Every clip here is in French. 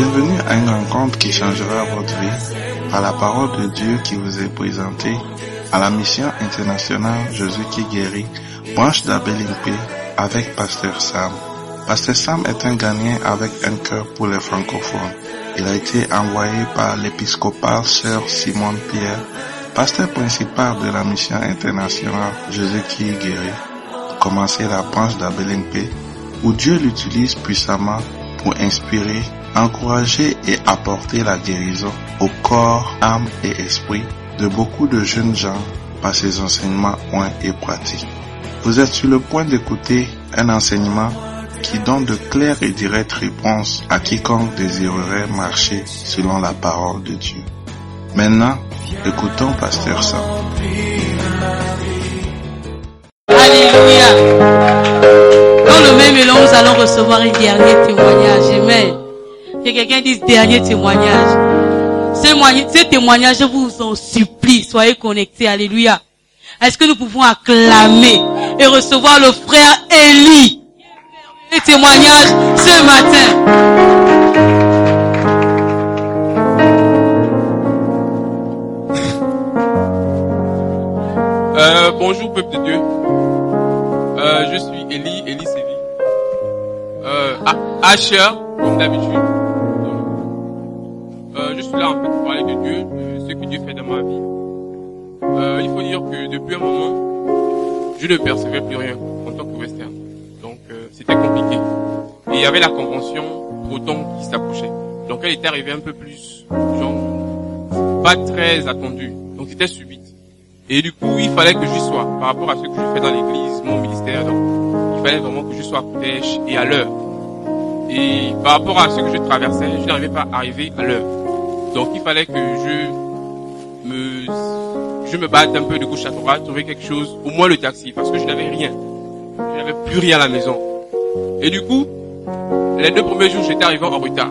Bienvenue à une rencontre qui changera votre vie par la parole de Dieu qui vous est présentée à la mission internationale Jésus qui guérit, branche d'Abelimpé avec Pasteur Sam. Pasteur Sam est un Ghanéen avec un cœur pour les francophones. Il a été envoyé par l'épiscopal Sœur Simone Pierre, pasteur principal de la mission internationale Jésus qui guérit, commencer la branche d'Abelimpé où Dieu l'utilise puissamment pour inspirer, encourager et apporter la guérison au corps, âme et esprit de beaucoup de jeunes gens par ses enseignements points et pratiques. Vous êtes sur le point d'écouter un enseignement qui donne de claires et directes réponses à quiconque désirerait marcher selon la parole de Dieu. Maintenant, écoutons Pasteur Sam. Alléluia. Dans le même élan, nous allons recevoir un dernier témoignage. Que quelqu'un dise dernier témoignage. Ce témoignage, je vous en supplie, soyez connectés. Alléluia. Est-ce que nous pouvons acclamer et recevoir le frère Élie? Le témoignage ce matin. Euh, bonjour peuple de Dieu. Euh, je suis Élie, Élie Sévi. Euh, Asher, comme d'habitude. Euh, je suis là en fait pour parler de Dieu, de ce que Dieu fait dans ma vie. Euh, il faut dire que depuis un moment, je ne percevais plus rien en tant que western. Donc euh, c'était compliqué. Et il y avait la convention Proton qui s'approchait. Donc elle était arrivée un peu plus, genre, pas très attendue. Donc c'était subite. Et du coup, il fallait que j'y sois par rapport à ce que je fais dans l'église, mon ministère. Donc, il fallait vraiment que je sois à Kodesh et à l'heure. Et par rapport à ce que je traversais, je n'arrivais pas à arriver à l'heure. Donc, il fallait que je me, je me batte un peu de gauche à droite, trouver quelque chose, au moins le taxi, parce que je n'avais rien. Je n'avais plus rien à la maison. Et du coup, les deux premiers jours, j'étais arrivé en retard.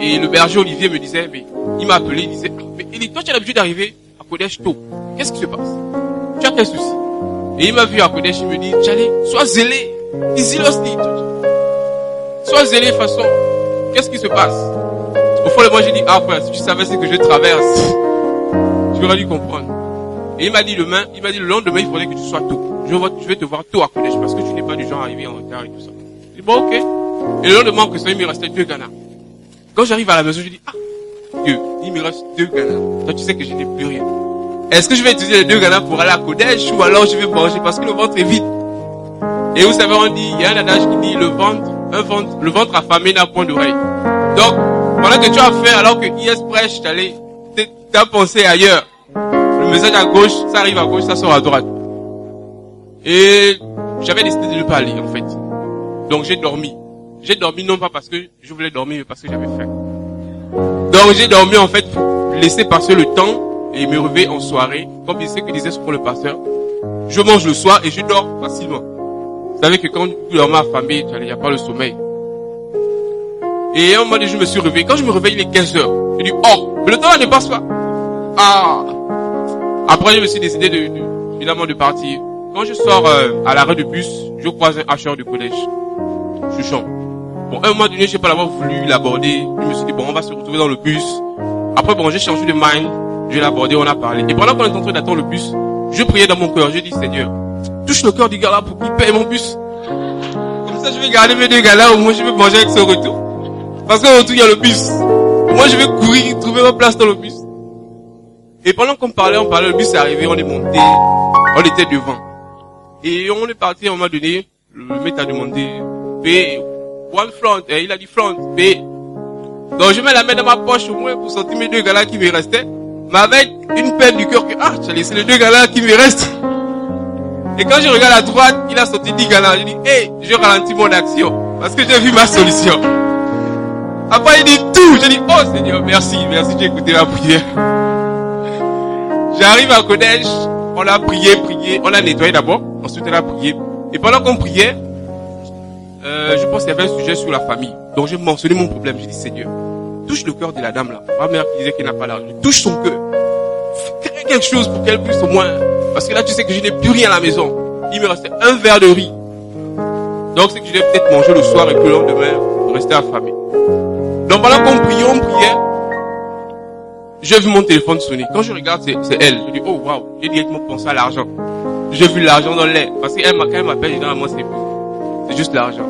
Et le berger Olivier me disait, mais il m'a appelé, il disait, mais Elie, toi tu as l'habitude d'arriver à Kodesh tôt. Qu'est-ce qui se passe? Tu as quel souci? Et il m'a vu à Kodesh, il me dit, Tchali, sois zélé. Sois zélé façon. Qu'est-ce qui se passe? Au fond de moi, j'ai dit, ah frère, si tu savais ce que je traverse, tu aurais dû comprendre. Et il m'a dit demain, il m'a dit le lendemain, il faudrait que tu sois tôt. Je, vais te voir tôt à Kodesh parce que tu n'es pas du genre à arriver en retard et tout ça. J'ai dit, bon, ok. Et le lendemain, que ça, il me restait deux Ghana. Quand j'arrive à la maison, je dis, ah, Dieu, il me reste deux Ghana. Toi, tu sais que je n'ai plus rien. Est-ce que je vais utiliser les deux Ghana pour aller à Kodesh ou alors je vais manger parce que le ventre est vide? Et vous savez, on dit, il y a un adage qui dit le ventre, un ventre, le ventre affamé n'a point d'oreille. Donc, pendant que tu as fait, alors que IS prêche, t'allais, t'as pensé ailleurs. Le message à gauche, ça arrive à gauche, ça sort à droite. Et j'avais décidé de ne pas aller, en fait. Donc j'ai dormi. J'ai dormi non pas parce que je voulais dormir, mais parce que j'avais faim. Donc j'ai dormi en fait laisser passer le temps et me réveiller en soirée, comme il sait que disait pour le pasteur. Je mange le soir et je dors facilement. Vous savez que quand tu dors affamé, il n'y a pas le sommeil. Et à un moment donné, je me suis réveillé. Quand je me réveille, il est 15 heures. Je dis, oh, mais le temps ne passe pas. Ah. Après, je me suis décidé de, de finalement de partir. Quand je sors euh, à l'arrêt de bus, je croise un hacheur du collège. Chante. Bon, un moment donné, je sais pas l'avoir voulu l'aborder. Je me suis dit, bon, on va se retrouver dans le bus. Après, bon, j'ai changé de mind. Je l'ai abordé, on a parlé. Et pendant qu'on est en train d'attendre le bus, je priais dans mon cœur. Je dis, Seigneur, touche le cœur du gars là pour qu'il paye mon bus. Comme ça, je vais garder mes deux gars là, au moins je vais manger avec ce retour. Parce qu'au retour, il y a le bus. Moi, je vais courir, trouver ma place dans le bus. Et pendant qu'on parlait, on parlait, le bus est arrivé, on est monté, on était devant. Et on est parti à un moment donné, le mec a demandé, paye, one front, et il a dit front, paye. Donc je mets la main dans ma poche au moins pour sortir mes deux gars là qui me restaient. Mais avec une peine du cœur que, ah, as laissé les deux gars là qui me restent. Et quand je regarde à droite, il a sorti 10 gars là. Je dis, hé, je ralentis mon action. Parce que j'ai vu ma solution. Après, il dit tout. Je dis, oh Seigneur, merci, merci, j'ai écouté ma prière. J'arrive à Kodesh, on a prié, prié, on a nettoyé d'abord, ensuite on a prié. Et pendant qu'on priait, euh, je pense qu'il y avait un sujet sur la famille. Donc j'ai mentionné mon problème, j'ai dit Seigneur, touche le cœur de la dame là. Ma mère qui disait qu'elle n'a pas l'argent, touche son cœur. Crée quelque chose pour qu'elle puisse au moins, parce que là tu sais que je n'ai plus rien à la maison. Il me restait un verre de riz. Donc c'est que je vais peut-être manger le soir et que le lendemain, rester affamé. Donc pendant qu'on priait, on priait, j'ai vu mon téléphone sonner. Quand je regarde, c'est elle. Je dis, oh waouh, j'ai directement pensé à l'argent. J'ai vu l'argent dans l'air. Parce qu'elle quand elle m'appelle, généralement c'est C'est juste l'argent.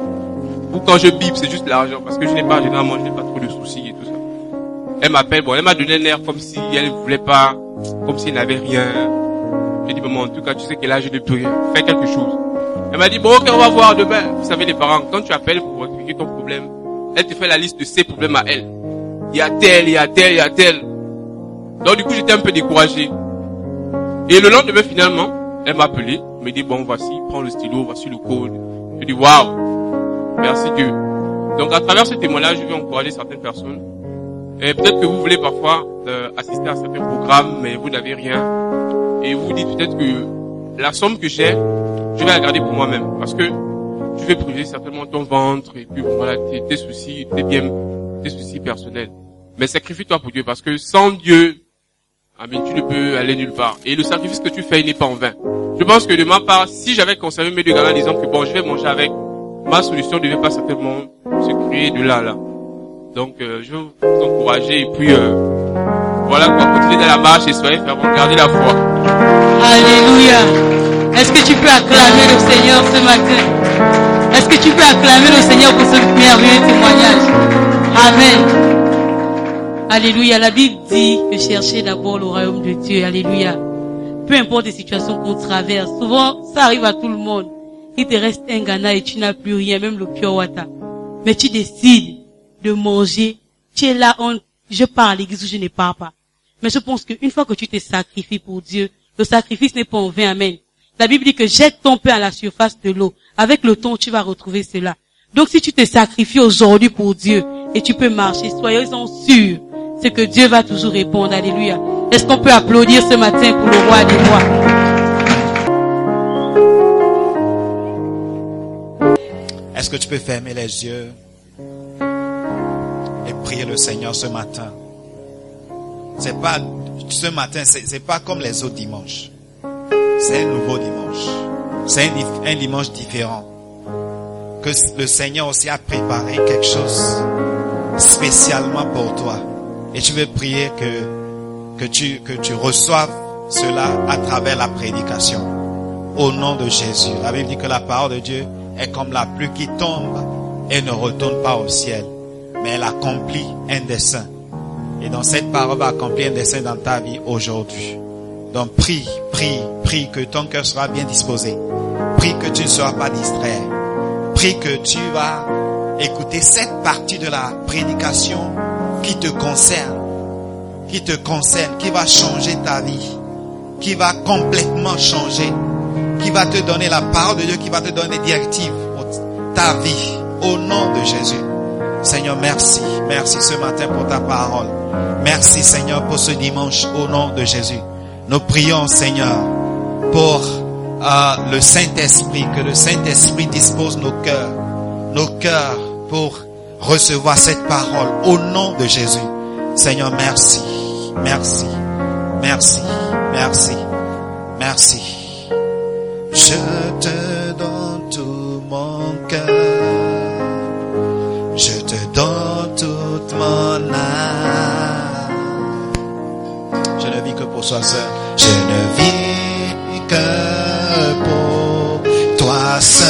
Ou quand je bip, c'est juste l'argent. Parce que je n'ai pas, généralement, je n'ai pas trop de soucis et tout ça. Elle m'appelle, bon, elle m'a donné un air comme si elle ne voulait pas, comme s'il n'avait rien. J'ai dit, maman, en tout cas, tu sais que là, je n'ai plus rien. Fais quelque chose. Elle m'a dit, bon, ok, on va voir demain. Vous savez, les parents, quand tu appelles pour expliquer ton problème, elle te fait la liste de ses problèmes à elle. Il y a tel, il y a tel, il y a tel. Donc, du coup, j'étais un peu découragé. Et le lendemain, finalement, elle m'a appelé, me dit, bon, voici, prends le stylo, voici le code. Je dis, waouh, merci Dieu. Donc, à travers ce témoignage, je vais encourager certaines personnes. Et peut-être que vous voulez parfois euh, assister à certains programmes, mais vous n'avez rien. Et vous dites peut-être que la somme que j'ai, je vais la garder pour moi-même. Parce que tu veux priver certainement ton ventre et puis voilà, tes, soucis, tes biens, tes soucis personnels. Mais sacrifie-toi pour Dieu parce que sans Dieu, Amen, tu ne peux aller nulle part. Et le sacrifice que tu fais, n'est pas en vain. Je pense que de ma part, si j'avais conservé mes deux gamins en disant que bon, je vais manger avec, ma solution ne devait pas certainement se créer de là, là. Donc, euh, je vais vous encourager et puis, euh, voilà quoi, continuer dans la marche et soyez fermement, garder la foi. Alléluia. Est-ce que tu peux acclamer le Seigneur ce matin? Que tu peux acclamer le Seigneur pour ce merveilleux témoignage? Amen. Alléluia. La Bible dit que chercher d'abord le royaume de Dieu. Alléluia. Peu importe les situations qu'on traverse. Souvent, ça arrive à tout le monde. Il te reste un Ghana et tu n'as plus rien, même le pure water. Mais tu décides de manger. Tu es là, on, je parle à l'église ou je ne parle pas. Mais je pense qu'une fois que tu te sacrifies pour Dieu, le sacrifice n'est pas en vain. Amen. La Bible dit que jette ton pain à la surface de l'eau. Avec le temps, tu vas retrouver cela. Donc si tu te sacrifies aujourd'hui pour Dieu et tu peux marcher, soyez-en sûrs c'est que Dieu va toujours répondre. Alléluia. Est-ce qu'on peut applaudir ce matin pour le roi des rois? Est-ce que tu peux fermer les yeux et prier le Seigneur ce matin? C'est pas ce matin, c'est pas comme les autres dimanches. C'est un nouveau dimanche. C'est un, un dimanche différent. Que le Seigneur aussi a préparé quelque chose spécialement pour toi. Et je veux prier que, que tu, que tu reçoives cela à travers la prédication. Au nom de Jésus. La Bible dit que la parole de Dieu est comme la pluie qui tombe et ne retourne pas au ciel. Mais elle accomplit un dessein. Et dans cette parole va accomplir un dessein dans ta vie aujourd'hui. Donc prie, prie, prie que ton cœur sera bien disposé. Prie que tu ne seras pas distrait. Prie que tu vas écouter cette partie de la prédication qui te concerne, qui te concerne, qui va changer ta vie, qui va complètement changer, qui va te donner la parole de Dieu, qui va te donner des directives pour ta vie, au nom de Jésus. Seigneur, merci. Merci ce matin pour ta parole. Merci Seigneur pour ce dimanche au nom de Jésus. Nous prions Seigneur pour euh, le Saint-Esprit, que le Saint-Esprit dispose nos cœurs, nos cœurs pour recevoir cette parole au nom de Jésus. Seigneur, merci, merci, merci, merci, merci. Je te donne tout mon cœur. Pour seul. Je ne vis que pour toi seul.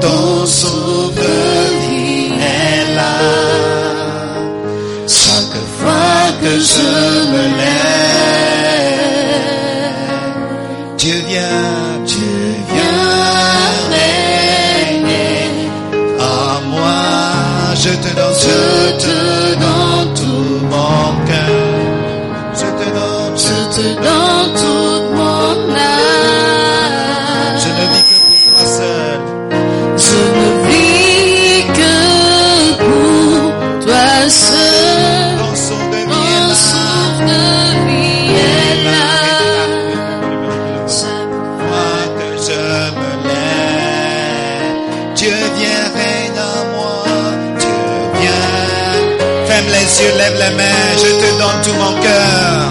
Ton souvenir chaque fois que je lève les mains. Je te donne tout mon cœur.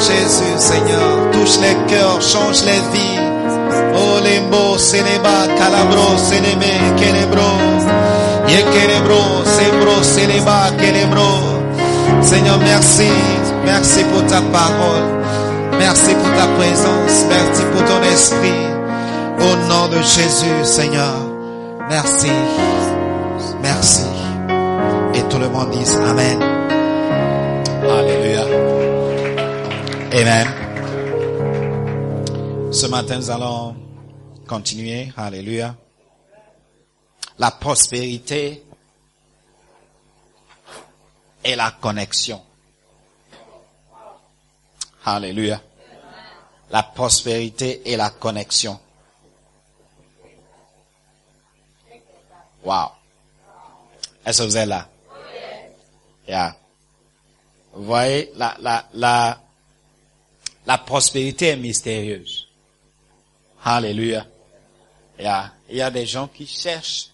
Jésus Seigneur. Touche les cœurs change les vies. Oh lembo seleba calabro seleme kelebro Ye kelebro sebro seleba kelebro Seigneur merci. Merci pour ta parole. Merci pour ta présence. Merci pour ton esprit. Au nom de Jésus Seigneur. Merci. Merci. Et tout le monde dit Amen Amen ce matin, nous allons continuer. Alléluia. La prospérité et la connexion. Alléluia. La prospérité et la connexion. Wow. Est-ce que vous êtes là? Yeah. Vous voyez, la, la, la, la prospérité est mystérieuse. Alléluia. Il y a, des gens qui cherchent,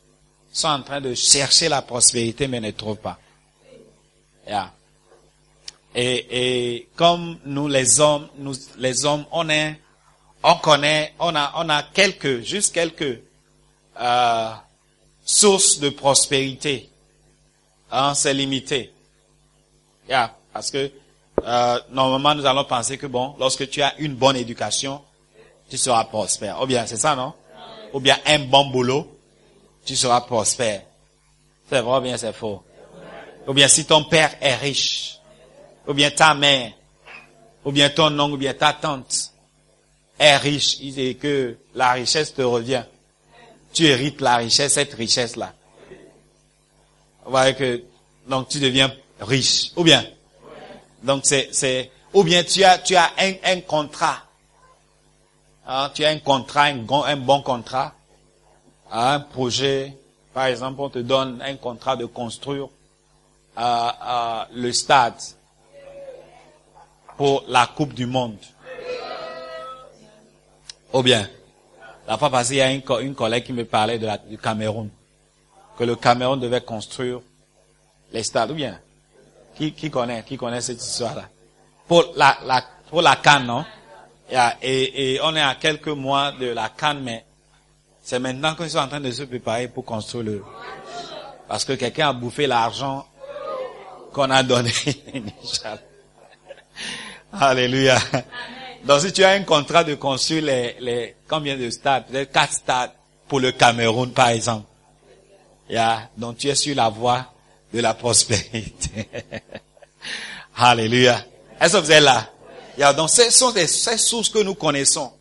sont en train de chercher la prospérité mais ne trouvent pas. Et, comme nous les hommes, nous les hommes, on on connaît, on a, quelques, juste quelques euh, sources de prospérité. Hein, c'est limité. Parce que euh, normalement nous allons penser que bon, lorsque tu as une bonne éducation, tu seras prospère. Ou bien, c'est ça, non? Ou bien un bon boulot, tu seras prospère. C'est vrai ou bien c'est faux? Ou bien si ton père est riche, ou bien ta mère, ou bien ton oncle, ou bien ta tante est riche, et que la richesse te revient. Tu hérites la richesse, cette richesse-là. Vous voyez que, donc tu deviens riche. Ou bien, donc c'est, ou bien tu as, tu as un, contrat. Hein, tu as un contrat, un, bon- un bon contrat, un projet. Par exemple, on te donne un contrat de construire euh, euh, le stade pour la Coupe du Monde. Ou bien, la fois passée, il y a une collègue qui me parlait de la- du Cameroun, que le Cameroun devait construire les stades. Ou bien, qui, qui connaît, qui connaît cette histoire-là? Pour la, la, pour la canne, non? Et, et on est à quelques mois de la canne, mais c'est maintenant qu'ils sont en train de se préparer pour construire le... Parce que quelqu'un a bouffé l'argent qu'on a donné. Alléluia. Donc si tu as un contrat de construire les, les combien de stades, peut-être quatre stades pour le Cameroun par exemple. Yeah. Donc tu es sur la voie de la prospérité. Alléluia. Est-ce que vous êtes là? Donc ce sont des ces sources que nous connaissons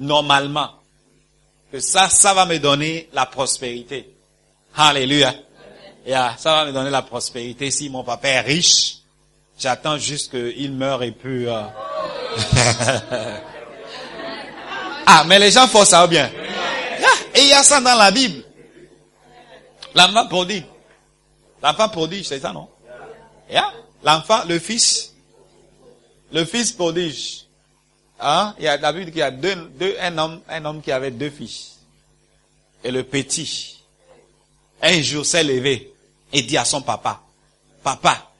normalement. Que ça, ça va me donner la prospérité. Alléluia. Yeah. Ça va me donner la prospérité. Si mon papa est riche, j'attends juste qu'il meure et puis... euh, ah, mais les gens font ça bien? Et il y a ça dans la Bible. L'enfant prodigue. L'enfant prodige, c'est ça, non? L'enfant, le fils. Le fils prodige. Hein? Il y a la Bible a deux, deux, un homme, un homme qui avait deux fils. Et le petit, un jour s'est levé et dit à son papa, Papa,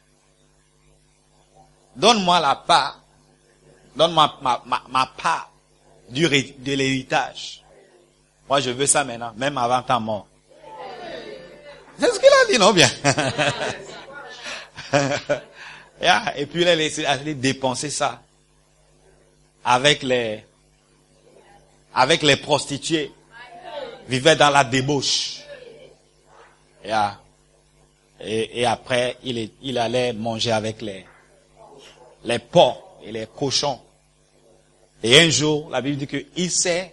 donne-moi la part, donne-moi ma, ma, ma part du, de l'héritage. Moi, je veux ça maintenant, même avant ta mort. C'est ce qu'il a dit, non bien? Et puis il a laissé dépenser ça avec les avec les prostituées. Vivait dans la débauche. Et, après, il allait manger avec les, les porcs et les cochons. Et un jour, la Bible dit qu'il s'est,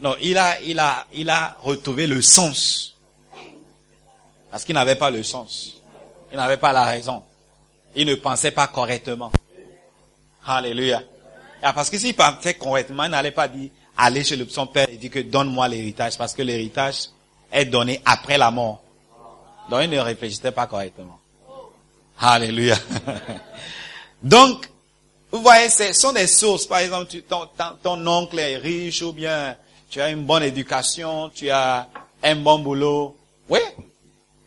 non, il a, il a, il a retrouvé le sens. Parce qu'il n'avait pas le sens. Il n'avait pas la raison. Il ne pensait pas correctement. Alléluia. Ah, parce que s'il pensait correctement, il n'allait pas dire, aller chez le, son père et dire que donne-moi l'héritage, parce que l'héritage est donné après la mort. Donc il ne réfléchissait pas correctement. Alléluia. Donc, vous voyez, ce sont des sources. Par exemple, ton oncle est riche ou bien tu as une bonne éducation, tu as un bon boulot. Oui,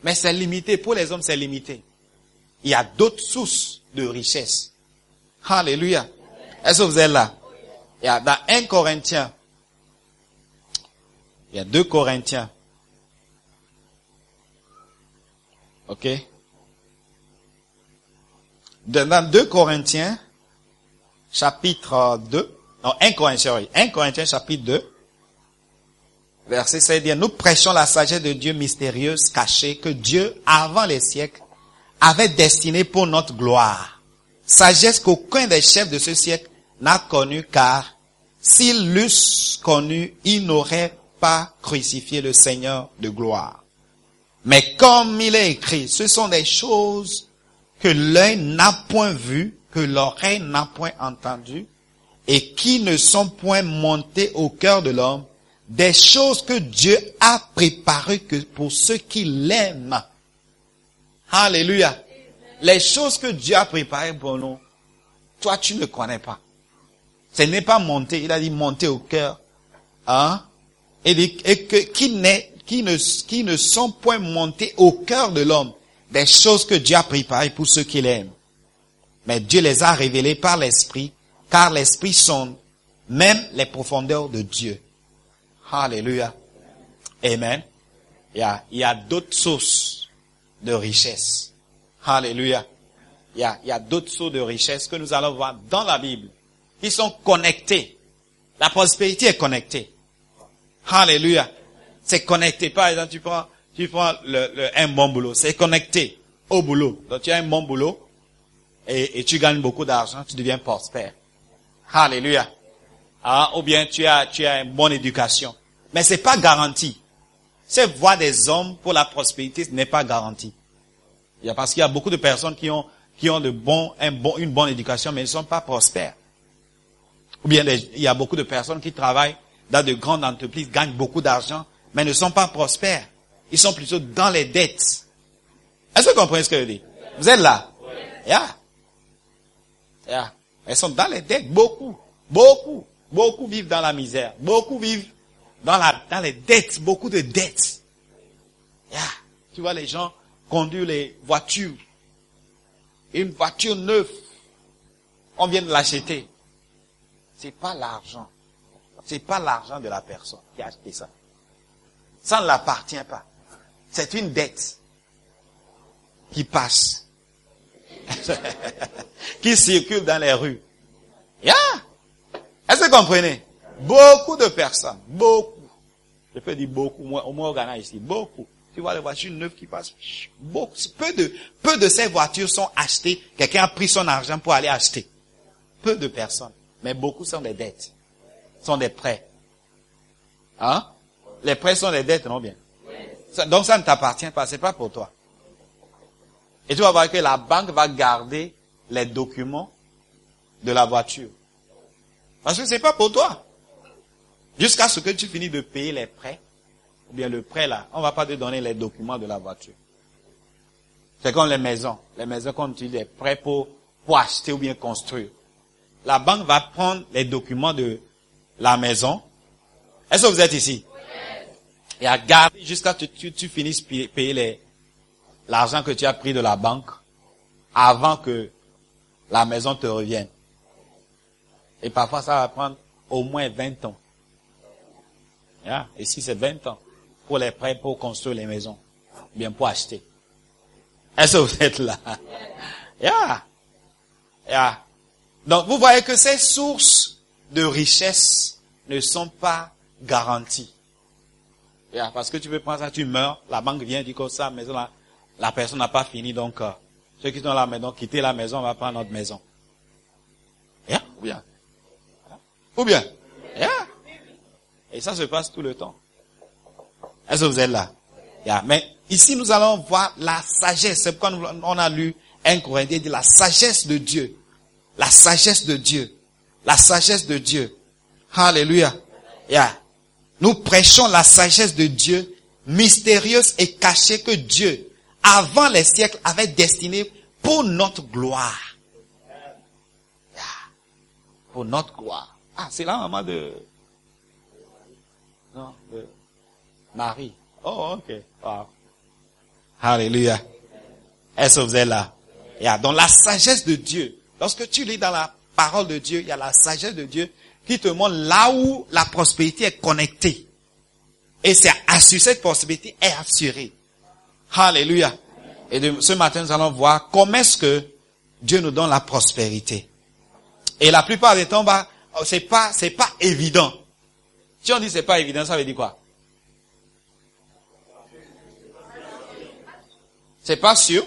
mais c'est limité. Pour les hommes, c'est limité. Il y a d'autres sources de richesse. Alléluia. Est-ce que vous êtes là? Il y a dans 1 Corinthiens. Il y a 2 Corinthiens. OK? Dans 2 Corinthiens, chapitre 2, non, 1 Corinthiens, oui, 1 Corinthiens chapitre 2, verset 16 dit, nous prêchons la sagesse de Dieu mystérieuse, cachée, que Dieu, avant les siècles, avait destinée pour notre gloire. Sagesse qu'aucun des chefs de ce siècle n'a connue, car s'ils l'eussent connue, ils n'auraient pas crucifié le Seigneur de gloire. Mais comme il est écrit, ce sont des choses que l'œil n'a point vues, que l'oreille n'a point entendues, et qui ne sont point montées au cœur de l'homme, des choses que Dieu a préparées pour ceux qui l'aiment. Alléluia. Les choses que Dieu a préparées pour nous, toi tu ne connais pas. Ce n'est pas monté, il a dit monter au cœur. Hein? Et que, qui, n'est- qui, ne, qui ne sont point montés au cœur de l'homme, des choses que Dieu a préparées pour ceux qui l'aiment. Mais Dieu les a révélées par l'Esprit, car l'Esprit sonde même les profondeurs de Dieu. Alléluia. Amen. Il y a, il y a d'autres sources de richesse. Alléluia. Il y a, il y a d'autres sources de richesse que nous allons voir dans la Bible, qui sont connectées. La prospérité est connectée. Alléluia. C'est connecté. Par exemple, tu prends, tu prends le- un bon boulot. C'est connecté au boulot. Donc tu as un bon boulot et, et tu gagnes beaucoup d'argent, tu deviens prospère. Alléluia. Ah, ou bien tu as, tu as une bonne éducation. Mais c'est pas garanti. Cette voie des hommes pour la prospérité ce n'est pas garanti. Il y a, parce qu'il y a beaucoup de personnes qui ont, qui ont de bons, un bon, une bonne éducation, mais ils ne sont pas prospères. Ou bien des- il y a beaucoup de personnes qui travaillent dans de grandes entreprises, gagnent beaucoup d'argent, mais ne sont pas prospères. Ils sont plutôt dans les dettes. Est-ce que vous comprenez ce que je dis? Vous êtes là? Yeah. Yeah. Elles sont dans les dettes, beaucoup, beaucoup, beaucoup vivent dans la misère, beaucoup vivent dans les dettes, beaucoup de dettes. Tu vois, les gens conduisent les voitures. Une voiture neuve. On vient de l'acheter. C'est pas l'argent. C'est pas l'argent de la personne qui a acheté ça. Ça ne l'appartient pas. C'est une dette qui passe. qui circule dans les rues. Est-ce que vous comprenez? Beaucoup de personnes, beaucoup. Je peux dire beaucoup, moi, au moins au Ghana ici, beaucoup. Tu vois les voitures neuves qui passent, beaucoup. Peu de, peu de ces voitures sont achetées. Quelqu'un a pris son argent pour aller acheter. Peu de personnes. Mais beaucoup sont des dettes. Sont des prêts. Hein? Les prêts sont des dettes, non bien? Donc ça ne t'appartient pas, c'est pas pour toi. Et tu vas voir que la banque va garder les documents de la voiture. Parce que c'est pas pour toi. Jusqu'à ce que tu finis de payer les prêts, ou bien le prêt là, on va pas te donner les documents de la voiture. C'est comme les maisons. Les maisons, quand tu des prêts pour, pour acheter ou bien construire. La banque va prendre les documents de la maison. Est-ce que vous êtes ici? Et à garder jusqu'à ce que tu, tu finisses payer les, l'argent que tu as pris de la banque avant que la maison te revienne. Et parfois, ça va prendre au moins 20 ans. Yeah. Et si c'est 20 ans pour les prêts pour construire les maisons, bien pour acheter. Est-ce que vous êtes là? Yeah. Yeah. Donc, vous voyez que ces sources de richesse ne sont pas garanties. Yeah, parce que tu peux prendre ça, tu meurs, la banque vient, dit que ça, maison là, la personne n'a pas fini, donc euh, ceux qui sont dans la maison, quitter la maison, on va prendre notre maison. Yeah, ou bien? Ou bien? Yeah. Et ça se passe tout le temps. Est-ce que vous êtes là? Mais ici, nous allons voir la sagesse. C'est pourquoi on a lu un Corinthiens dit la sagesse de Dieu. La sagesse de Dieu. La sagesse de Dieu. Alléluia. Yeah. Nous prêchons la sagesse de Dieu, mystérieuse et cachée que Dieu, avant les siècles, avait destinée pour notre gloire. Pour notre gloire. Ah, c'est la maman de... Non, de Marie. Oh, ok. Wow. Alléluia. Est-ce que vous êtes là? Yeah. Dans la sagesse de Dieu, lorsque tu lis dans la parole de Dieu, il y a la sagesse de Dieu qui te montre là où la prospérité est connectée. Et c'est assuré, cette prospérité est assurée. Alléluia. Et de- ce matin, nous allons voir comment est-ce que Dieu nous donne la prospérité. Et la plupart des temps, bah, c'est pas, c'est pas évident. Si on dit c'est pas évident, ça veut dire quoi? C'est pas sûr?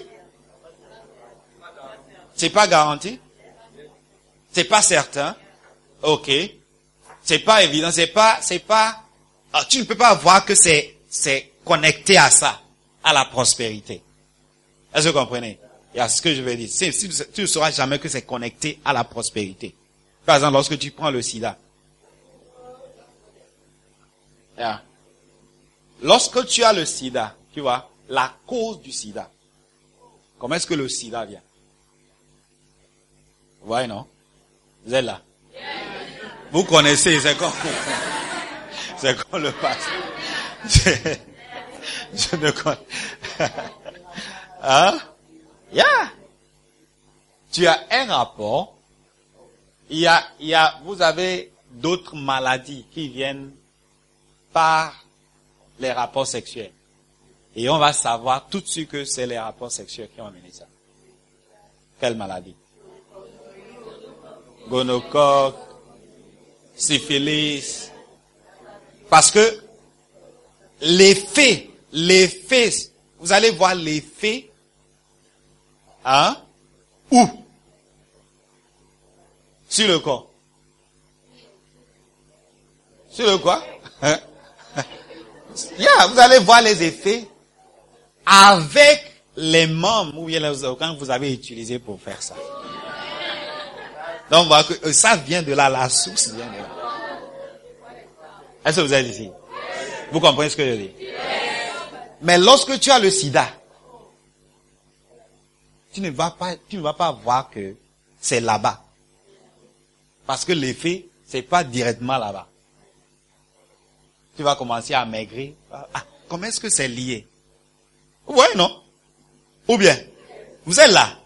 C'est pas garanti? C'est pas certain? Ok. C'est pas évident. C'est pas, c'est pas, ah, tu ne peux pas voir que c'est, c'est connecté à ça, à la prospérité. Est-ce que vous comprenez? A ce que je veux dire. C'est- tu ne sauras jamais que c'est connecté à la prospérité. Par exemple, lorsque tu prends le sida. Lorsque tu as le sida, tu vois, la cause du sida. Comment est-ce que le sida vient? Vous voyez, non? Vous êtes là? Vous connaissez, c'est comme, c'est comme le passé. Je, je ne connais. Hein? Yeah. Tu as un rapport. Il y a, il y a, vous avez d'autres maladies qui viennent les rapports sexuels. Et on va savoir tout de suite que c'est les rapports sexuels qui ont amené ça. Quelle maladie? Gonocoque, syphilis. Parce que l'effet, l'effet, vous allez voir l'effet, hein, où? Sur le corps. Sur le quoi? Hein? Yeah, vous allez voir les effets avec les membres ou bien les organes que vous avez utilisés pour faire ça. Donc, euh, ça vient de là, la source vient de là. Est-ce que vous êtes ici? Vous comprenez ce que je dis? Mais lorsque tu as le sida, tu ne vas pas, tu ne vas pas voir que c'est là-bas. Parce que l'effet, c'est pas directement là-bas. Tu vas commencer à maigrir. Ah, comment est-ce que c'est lié? Ouais, non? Ou bien, vous êtes là?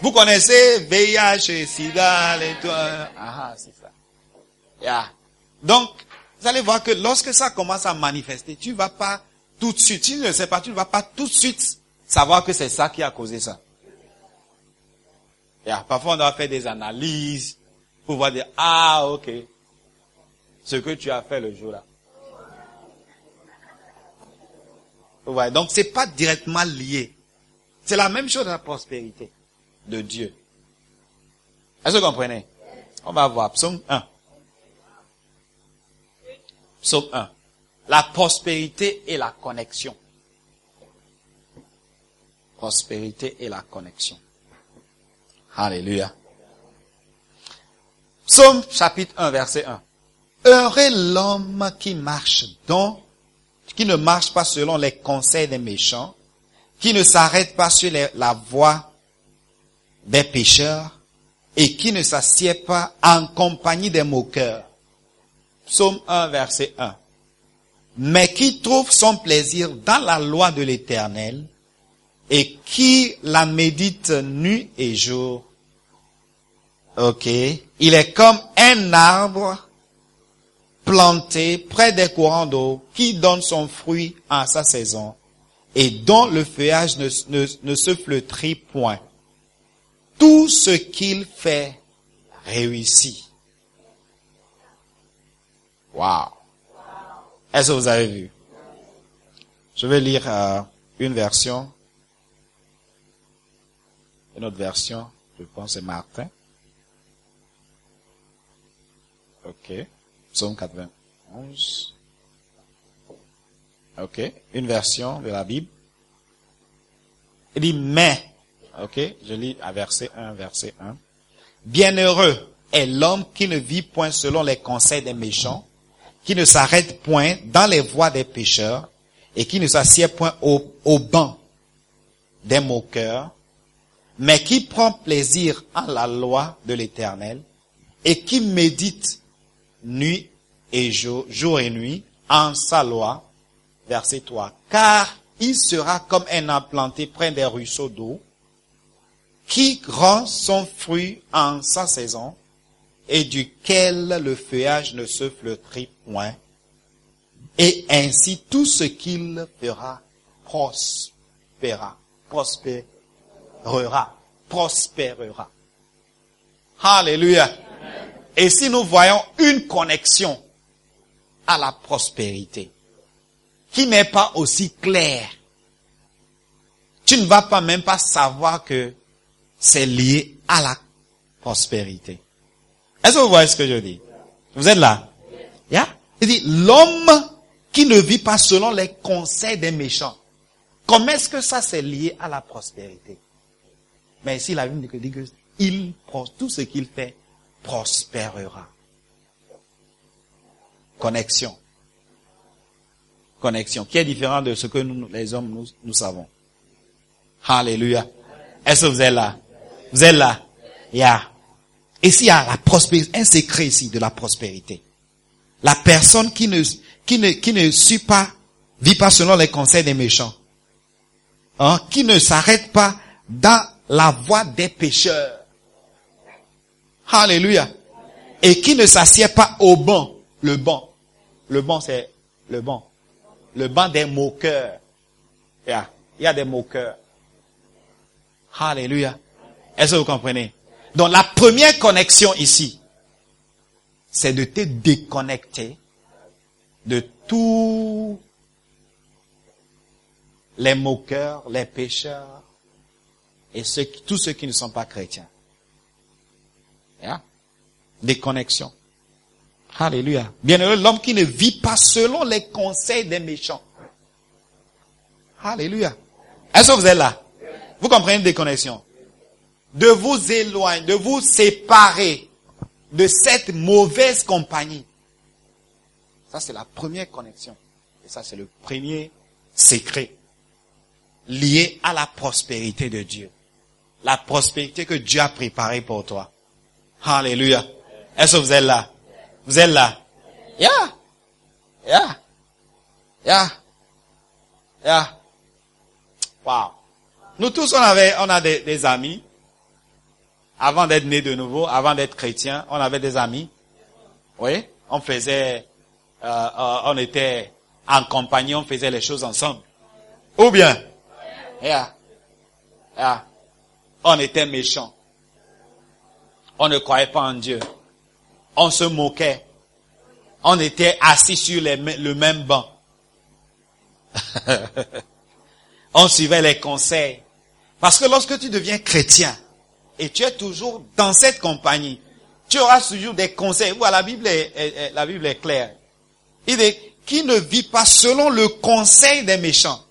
Vous connaissez VIH, SIDA, les ah, c'est ça. Yeah. Donc, vous allez voir que lorsque ça commence à manifester, tu vas pas tout de suite, tu ne sais pas, tu ne vas pas tout de suite savoir que c'est ça qui a causé ça. Yeah. Parfois, on doit faire des analyses pour voir dire, ah, ok, ce que tu as fait le jour-là. Ouais, donc c'est pas directement lié. C'est la même chose dans la prospérité de Dieu. Est-ce que vous comprenez? On va voir. Psaume 1. Psaume 1. La prospérité et la connexion. Prospérité et la connexion. Alléluia. Psaume chapitre 1, verset 1. Heureux l'homme qui marche donc, qui ne marche pas selon les conseils des méchants, qui ne s'arrête pas sur la voie des pécheurs et qui ne s'assied pas en compagnie des moqueurs. Psaume 1, verset 1. Mais qui trouve son plaisir dans la loi de l'éternel et qui la médite nuit et jour. Ok. Il est comme un arbre planté près des courants d'eau qui donne son fruit en sa saison et dont le feuillage ne se flétrit point. Tout ce qu'il fait réussit. Wow. Est-ce que vous avez vu? Je vais lire euh, une version. Une autre version, je pense c'est Martin. Ok. Psaume 91. Ok. Une version de la Bible. Il dit, mais, ok, je lis à verset 1, verset 1. Bienheureux est l'homme qui ne vit point selon les conseils des méchants, qui ne s'arrête point dans les voies des pécheurs, et qui ne s'assied point au, au banc des moqueurs, mais qui prend plaisir en la loi de l'éternel, et qui médite nuit et jour, jour et nuit en sa loi. Verset 3. Car il sera comme un arbre planté près des ruisseaux d'eau, qui rend son fruit en sa saison, et duquel le feuillage ne se flétrit point, et ainsi tout ce qu'il fera prospérera, prospérera, prospérera. Alléluia. Et si nous voyons une connexion à la prospérité, qui n'est pas aussi claire, tu ne vas pas même pas savoir que c'est lié à la prospérité. Est-ce que vous voyez ce que je dis? Vous êtes là? Il dit, l'homme qui ne vit pas selon les conseils des méchants. Comment est-ce que ça c'est lié à la prospérité? Mais ici, la Bible dit que il, tout ce qu'il fait prospérera. Connexion. Connexion. Qui est différent de ce que nous, les hommes, nous, savons? Alléluia. Est-ce que vous êtes là? Vous êtes là? Yeah. Ici, il y a la prospérité, un secret ici de la prospérité. La personne qui ne, qui ne, qui ne suit pas, vit pas selon les conseils des méchants. Hein, qui ne s'arrête pas dans la voie des pécheurs. Alléluia. Et qui ne s'assied pas au banc. Le banc. Le banc, c'est le banc. Le banc des moqueurs. Il y a des moqueurs. Alléluia. Est-ce que vous comprenez? Donc la première connexion ici, c'est de te déconnecter de tous les moqueurs, les pécheurs et ceux, tous ceux qui ne sont pas chrétiens. Yeah? Déconnexion. Alléluia. Bienheureux l'homme qui ne vit pas selon les conseils des méchants. Alléluia. Est-ce que vous êtes là? Vous comprenez une déconnexion? De vous éloigner, de vous séparer de cette mauvaise compagnie. Ça, c'est la première connexion. Et ça, c'est le premier secret lié à la prospérité de Dieu. La prospérité que Dieu a préparée pour toi. Alléluia. Est-ce que vous êtes là? Vous êtes là? Yeah. Yeah. Yeah. Yeah. Wow. Nous tous, on avait, on a des, amis. Avant d'être nés de nouveau, avant d'être chrétiens, on avait des amis. Oui. On faisait, euh, euh, on était en compagnie, on faisait les choses ensemble. Ou bien, yeah. Yeah. on était méchants. On ne croyait pas en Dieu. On se moquait. On était assis sur le même banc. on suivait les conseils. Parce que lorsque tu deviens chrétien et tu es toujours dans cette compagnie, tu auras toujours des conseils. Voilà, la Bible est, la Bible est claire. Il dit, qui ne vit pas selon le conseil des méchants.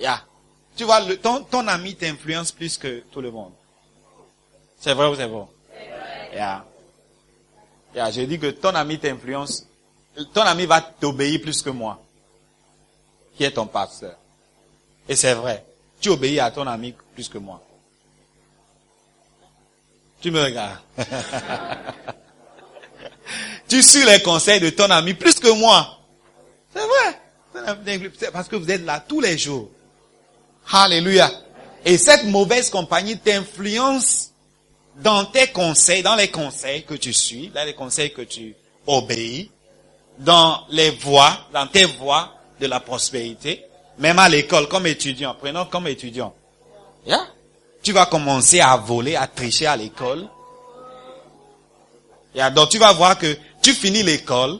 Yeah. Tu vois, ton ami t'influence plus que tout le monde. C'est vrai ou c'est bon? Yeah. Yeah, je dis que ton ami t'influence. Ton ami va t'obéir plus que moi, qui est ton pasteur. Et c'est vrai. Tu obéis à ton ami plus que moi. Tu me regardes. tu suis les conseils de ton ami plus que moi. C'est vrai. C'est parce que vous êtes là tous les jours. Alléluia. Et cette mauvaise compagnie t'influence dans tes conseils, dans les conseils que tu suis, dans les conseils que tu obéis, dans les voies, dans tes voies de la prospérité, même à l'école comme étudiant, prenons comme étudiant. Tu vas commencer à voler, à tricher à l'école. Donc tu vas voir que tu finis l'école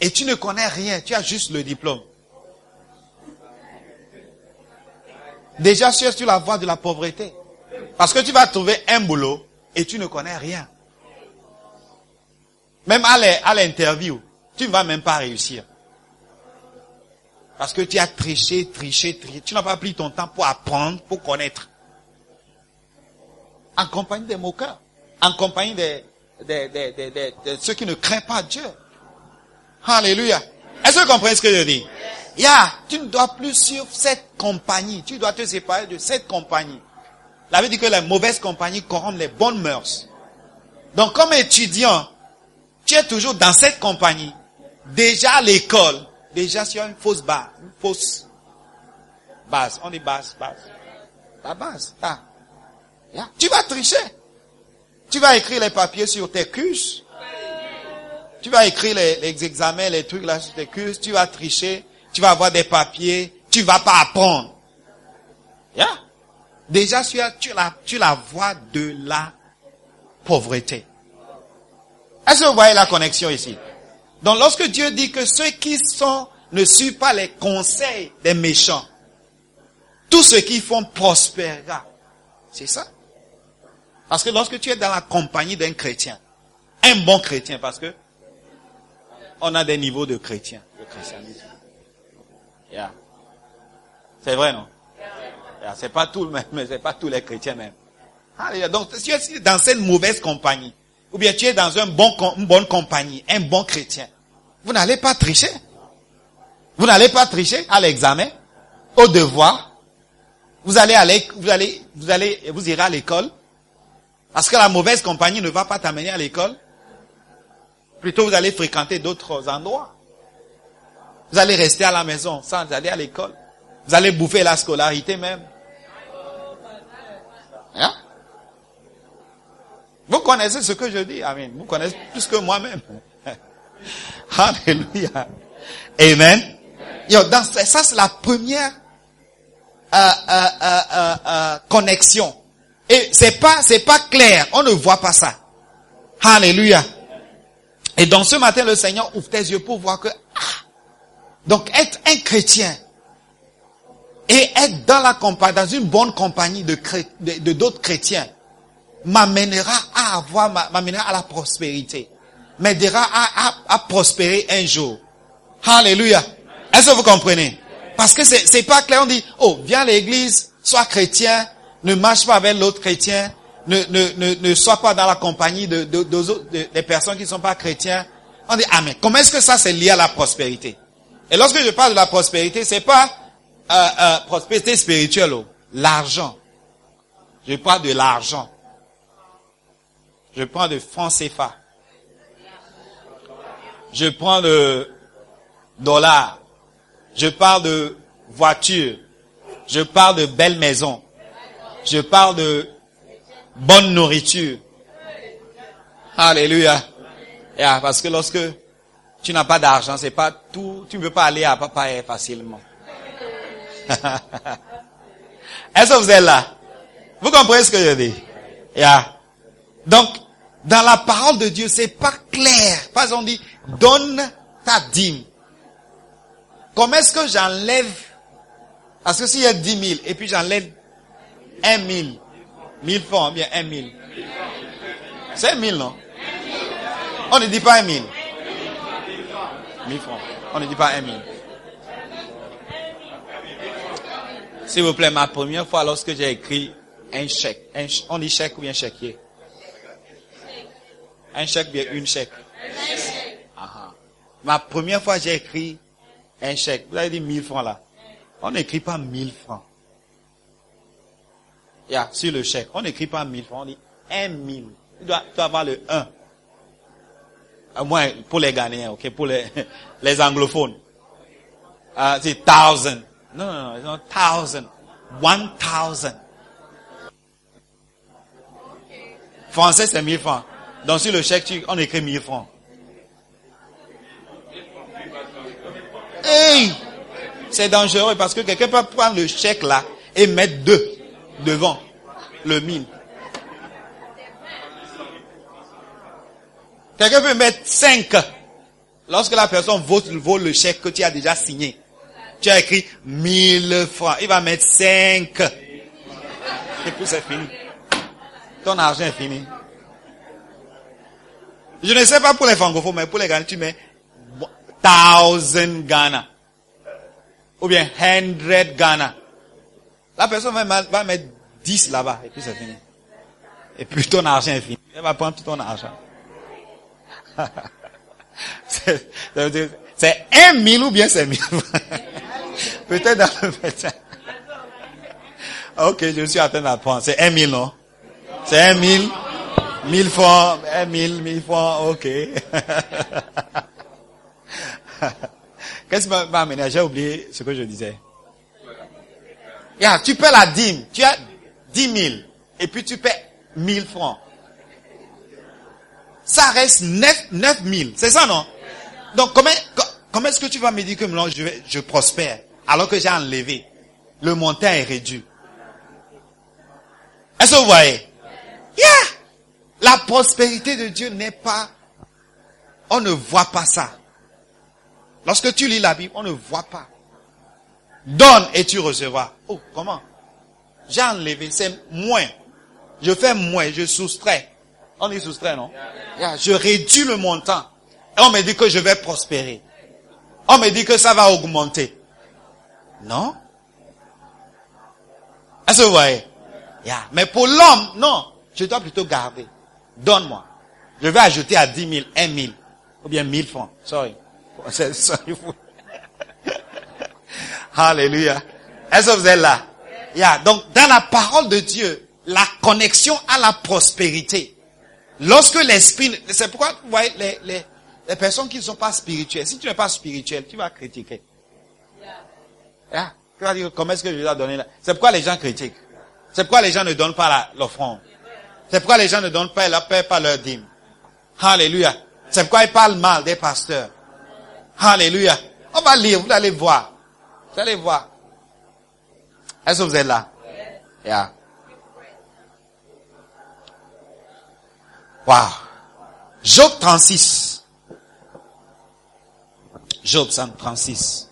et tu ne connais rien, tu as juste le diplôme. Déjà tu es sur la voie de la pauvreté. Parce que tu vas trouver un boulot et tu ne connais rien. Même à l'interview, tu ne vas même pas réussir. Parce que tu as triché, triché, triché. Tu n'as pas pris ton temps pour apprendre, pour connaître. En compagnie des moqueurs. En compagnie des, des, des, des, de ceux qui ne craignent pas Dieu. Alléluia. Est-ce que vous comprenez ce que je dis? Yeah, tu ne dois plus suivre cette compagnie. Tu dois te séparer de cette compagnie. La Bible dit que les mauvaises compagnies corrompent les bonnes mœurs. Donc, comme étudiant, tu es toujours dans cette compagnie. Déjà à l'école, déjà sur une fausse base, une fausse base. On dit base, base. La base. Yeah. Tu vas tricher. Tu vas écrire les papiers sur tes cuisses. Tu vas écrire les, examens, les trucs là sur tes cuisses. Tu vas tricher. Tu vas avoir des papiers. Tu vas pas apprendre. Yeah. Déjà, tu as, tu la, tu la voie de la pauvreté. Est-ce que vous voyez la connexion ici? Donc, lorsque Dieu dit que ceux qui sont, ne suivent pas les conseils des méchants, tout ce qu'ils font prospérera. C'est ça? Parce que lorsque tu es dans la compagnie d'un chrétien, un bon chrétien, parce que on a des niveaux de chrétiens, de. Yeah. C'est vrai, non? Yeah. C'est pas tout mais c'est pas tous les chrétiens même. Alléluia. Donc, si tu es dans cette mauvaise compagnie, ou bien tu es dans un bon, une bonne compagnie, un bon chrétien, vous n'allez pas tricher. Vous n'allez pas tricher à l'examen, au devoir. Vous allez aller, vous allez, vous allez, vous irez à l'école. Parce que la mauvaise compagnie ne va pas t'amener à l'école. Plutôt, vous allez fréquenter d'autres endroits. Vous allez rester à la maison sans aller à l'école. Vous allez bouffer la scolarité même. Hein? Vous connaissez ce que je dis, Amen. Vous connaissez plus que moi-même. Alléluia. Amen. Yo, dans, ça, c'est la première euh, euh, euh, euh, connexion. Et c'est pas, c'est pas clair. On ne voit pas ça. Alléluia. Et donc ce matin, le Seigneur ouvre tes yeux pour voir que, ah, donc être un chrétien et être dans la compagnie, dans une bonne compagnie de, de, d'autres chrétiens, m'amènera à avoir, m'amènera à la prospérité. M'aidera à, à, à, prospérer un jour. Alléluia. Est-ce que vous comprenez? Parce que c'est, c'est pas clair. On dit, oh, viens à l'église, sois chrétien, ne marche pas avec l'autre chrétien, ne, ne, ne, ne sois pas dans la compagnie de, de, de, des personnes qui ne sont pas chrétiens. On dit, ah mais comment est-ce que ça c'est lié à la prospérité? Et lorsque je parle de la prospérité, c'est pas euh, euh, prospérité spirituelle, oh, l'argent. Je parle de l'argent. Je prends de francs CFA. Je prends de dollars. Je parle de voitures. Je parle de belles maisons. Je parle de bonne nourriture. Alléluia. Parce que lorsque tu n'as pas d'argent, c'est pas tout, tu ne peux pas aller à papa facilement. Est-ce que vous êtes là? Vous comprenez ce que je dis? Yeah. Donc, dans la parole de Dieu, c'est pas clair. Pas on dit, donne ta dîme. Comment est-ce que j'enlève, parce que s'il y a dix mille, et puis j'enlève un mille, mille francs, bien un mille. C'est un mille, non? On ne dit pas un mille. Mille francs. On ne dit pas un mille. S'il vous plaît, ma première fois lorsque j'ai écrit un chèque, on dit chèque ou bien chéquier? Un chèque bien une chèque? Ah, ah. Ma première fois, j'ai écrit un chèque. Vous avez dit 1000 francs là. On n'écrit pas 1000 francs. Yeah, sur le chèque. On n'écrit pas 1000 francs. On dit 1 000. Il doit, il doit avoir le 1. À moins pour les Ghanéens, pour les, les anglophones. Ah, c'est thousand. Non, non, non, non, thousand. One thousand. Français, c'est 1000 francs. Donc sur le chèque, on écrit 1000 francs. Hey! C'est dangereux parce que quelqu'un peut prendre le chèque là et mettre deux devant le 1000. Quelqu'un peut mettre 5. Lorsque la personne vole le chèque que tu as déjà signé, tu as écrit 1000 francs. Il va mettre 5. Et puis c'est fini. Ton argent est fini. Je ne sais pas pour les francophones, mais pour les Ghanais, tu mets 1000 Ghana. Ou bien 100 Ghana. La personne va, mettre 10 là-bas, et puis c'est fini. Et puis ton argent est fini. Elle va prendre tout ton argent. c'est un mille ou bien c'est mille Peut-être dans le médecin. Ok, je suis en train d'apprendre. C'est un mille, non? C'est un mille. Mille francs, un mille, mille francs, ok. Qu'est-ce qui m'a amené? J'ai oublié ce que je disais. Yeah, tu paies la dîme. Tu as dix mille. Et puis tu paies mille francs. Ça reste neuf, neuf mille. C'est ça, non? Donc, comment, co- comment est-ce que tu vas me dire que maintenant je, vais- je prospère alors que j'ai enlevé? Le montant est réduit. Est-ce que vous voyez? Yeah! La prospérité de Dieu n'est pas, on ne voit pas ça. Lorsque tu lis la Bible, on ne voit pas. Donne et tu recevras. Oh, comment? J'ai enlevé, c'est moins. Je fais moins, je soustrais. On est soustrait, non? Yeah, Je réduis le montant. Et on me dit que je vais prospérer. On me dit que ça va augmenter. Non? Est-ce que vous voyez? Yeah. Mais pour l'homme, non. Je dois plutôt garder. Donne-moi. Je vais ajouter à 10 000, 1 000. Ou bien 1000 francs. Sorry. Sorry. Alléluia. Est-ce que vous êtes là? Yeah. Donc, dans la parole de Dieu, la connexion à la prospérité. Lorsque l'esprit, c'est pourquoi, vous voyez, les, les, les personnes qui ne sont pas spirituelles, si tu n'es pas spirituel, tu vas critiquer. Yeah. Tu vas dire, comment est-ce que je dois donner là? C'est pourquoi les gens critiquent. C'est pourquoi les gens ne donnent pas la- l'offrande. C'est pourquoi les gens ne donnent pas, leur paient pas leur dîme. Alléluia. C'est pourquoi ils parlent mal des pasteurs. Alléluia. On va lire, vous allez voir. Vous allez voir. Est-ce que vous êtes là? Yeah. Wow. Job 36. Job 36.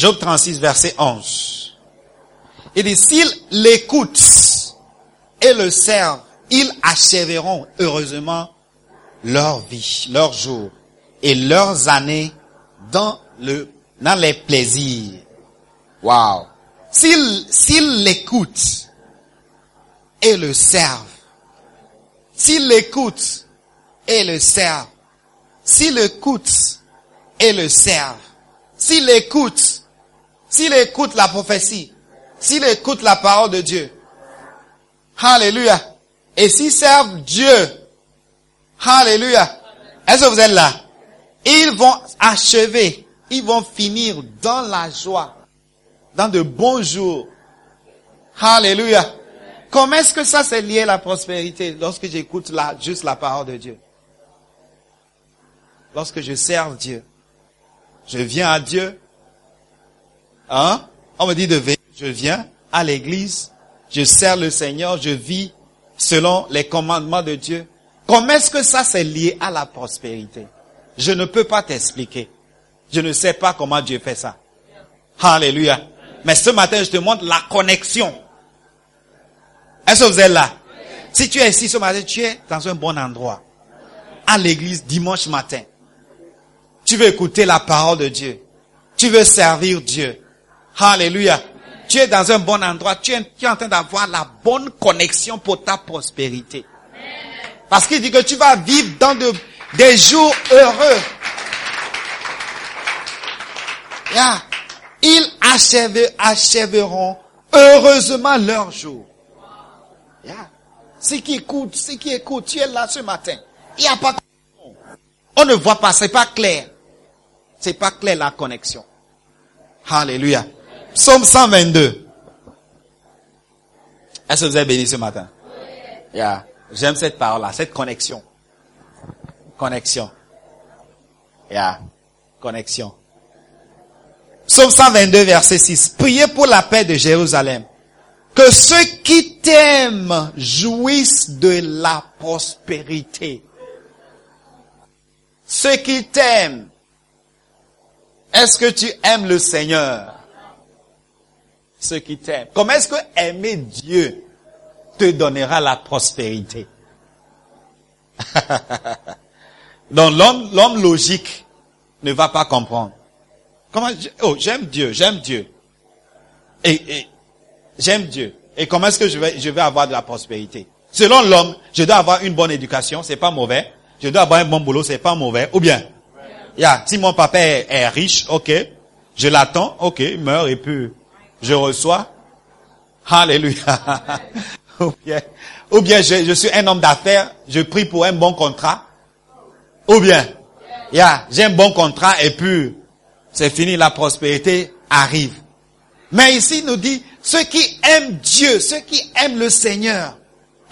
Job 36, verset 11. Il dit, s'ils l'écoutent et le servent, ils achèveront heureusement leur vie, leur jour et leurs années dans le, dans les plaisirs. Wow. S'ils, s'ils l'écoutent et le servent, s'ils l'écoutent et le servent, s'ils l'écoutent et le servent, s'ils l'écoutent, s'ils écoutent la prophétie, s'ils écoutent la parole de Dieu, Alléluia. Et s'ils servent Dieu, Alléluia. Est-ce que vous êtes là? Ils vont achever, ils vont finir dans la joie, dans de bons jours. Alléluia. Comment est-ce que ça c'est lié à la prospérité lorsque j'écoute la, juste la parole de Dieu? Lorsque je sers Dieu, je viens à Dieu. Hein? On me dit de venir. Je viens à l'église. Je sers le Seigneur. Je vis selon les commandements de Dieu. Comment est-ce que ça c'est lié à la prospérité? Je ne peux pas t'expliquer. Je ne sais pas comment Dieu fait ça. Alléluia. Mais ce matin, je te montre la connexion. Est-ce que vous êtes là? Si tu es ici ce matin, tu es dans un bon endroit. À l'église dimanche matin. Tu veux écouter la parole de Dieu. Tu veux servir Dieu. Alléluia. Tu es dans un bon endroit. Tu es, en train d'avoir la bonne connexion pour ta prospérité. Parce qu'il dit que tu vas vivre dans de- des jours heureux. Yeah. Ils achève- achèveront heureusement leur jour. Yeah. Ceux qui écoutent, ceux qui écoutent, tu es là ce matin. Il n'y a pas on ne voit pas, c'est pas clair. C'est pas clair la connexion. Alléluia. Psaume 122. Est-ce que vous êtes béni ce matin? Yeah. J'aime cette parole-là, cette connexion. Connexion. Yeah. Connexion. Psaume 122, verset 6. Priez pour la paix de Jérusalem. Que ceux qui t'aiment jouissent de la prospérité. Ceux qui t'aiment. Est-ce que tu aimes le Seigneur? Ceux qui t'aiment. Comment est-ce que aimer Dieu te donnera la prospérité? Donc l'homme, l'homme logique ne va pas comprendre. Comment, oh, j'aime Dieu, j'aime Dieu. Et, j'aime Dieu. Et comment est-ce que je vais, je vais avoir de la prospérité? Selon l'homme, je dois avoir une bonne éducation, c'est pas mauvais. Je dois avoir un bon boulot, c'est pas mauvais. Ou bien, yeah, si mon papa est, est riche, ok, je l'attends, ok, il meurt et puis je reçois. Alléluia. ou bien, ou bien je, je suis un homme d'affaires, je prie pour un bon contrat. Ou bien, yeah, j'ai un bon contrat et puis c'est fini, la prospérité arrive. Mais ici, il nous dit, ceux qui aiment Dieu, ceux qui aiment le Seigneur,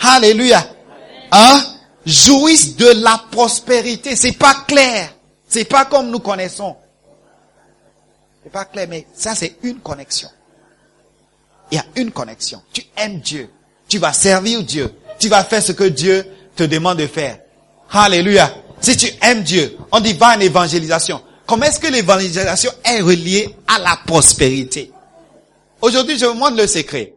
Alléluia, hein, jouissent de la prospérité. C'est pas clair. C'est pas comme nous connaissons. C'est pas clair, mais ça c'est une connexion. Il y a une connexion. Tu aimes Dieu. Tu vas servir Dieu. Tu vas faire ce que Dieu te demande de faire. Alléluia. Si tu aimes Dieu, on dit va en évangélisation. Comment est-ce que l'évangélisation est reliée à la prospérité? Aujourd'hui, je vous montre le secret.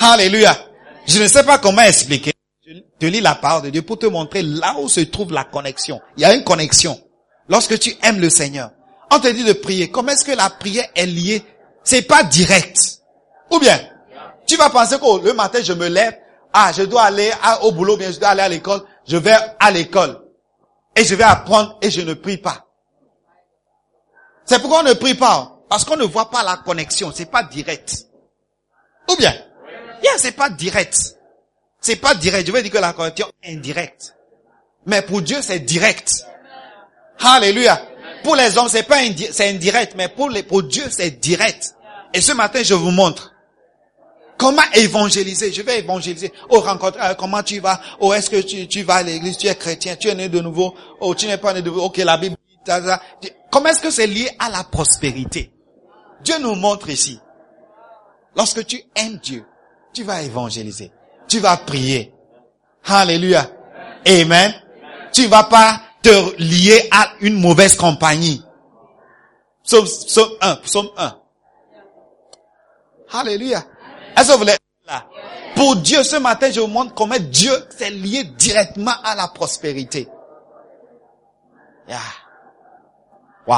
Alléluia. Je ne sais pas comment expliquer. Je te lis la parole de Dieu pour te montrer là où se trouve la connexion. Il y a une connexion. Lorsque tu aimes le Seigneur, on te dit de prier. Comment est-ce que la prière est liée? C'est pas direct. Ou bien, tu vas penser que oh, le matin je me lève, ah, je dois aller à- au boulot, bien, je dois aller à l'école, je vais à l'école. Et je vais apprendre et je ne prie pas. C'est pourquoi on ne prie pas. Parce qu'on ne voit pas la connexion. C'est pas direct. Ou bien, yeah, c'est pas direct. C'est pas direct. Je veux dire que la connexion est indirecte. Mais pour Dieu, c'est direct. Alléluia. Pour les hommes, c'est pas c'est indirect, mais pour pour Dieu, c'est direct. Et ce matin, je vous montre. Comment évangéliser Je vais évangéliser. Oh, rencontre, euh, comment tu vas? Oh, est-ce que tu, tu vas à l'église? Tu es chrétien, tu es né de nouveau? Oh, tu n'es pas né de nouveau? Ok, la Bible. Comment est-ce que c'est lié à la prospérité? Dieu nous montre ici. Lorsque tu aimes Dieu, tu vas évangéliser. Tu vas prier. Alléluia. Amen. Tu vas pas te lier à une mauvaise compagnie. Psaume, psaume 1, psaume 1. Alléluia. Est-ce que vous voulez là? Pour Dieu, ce matin, je vous montre comment Dieu s'est lié directement à la prospérité. Yeah. Wow.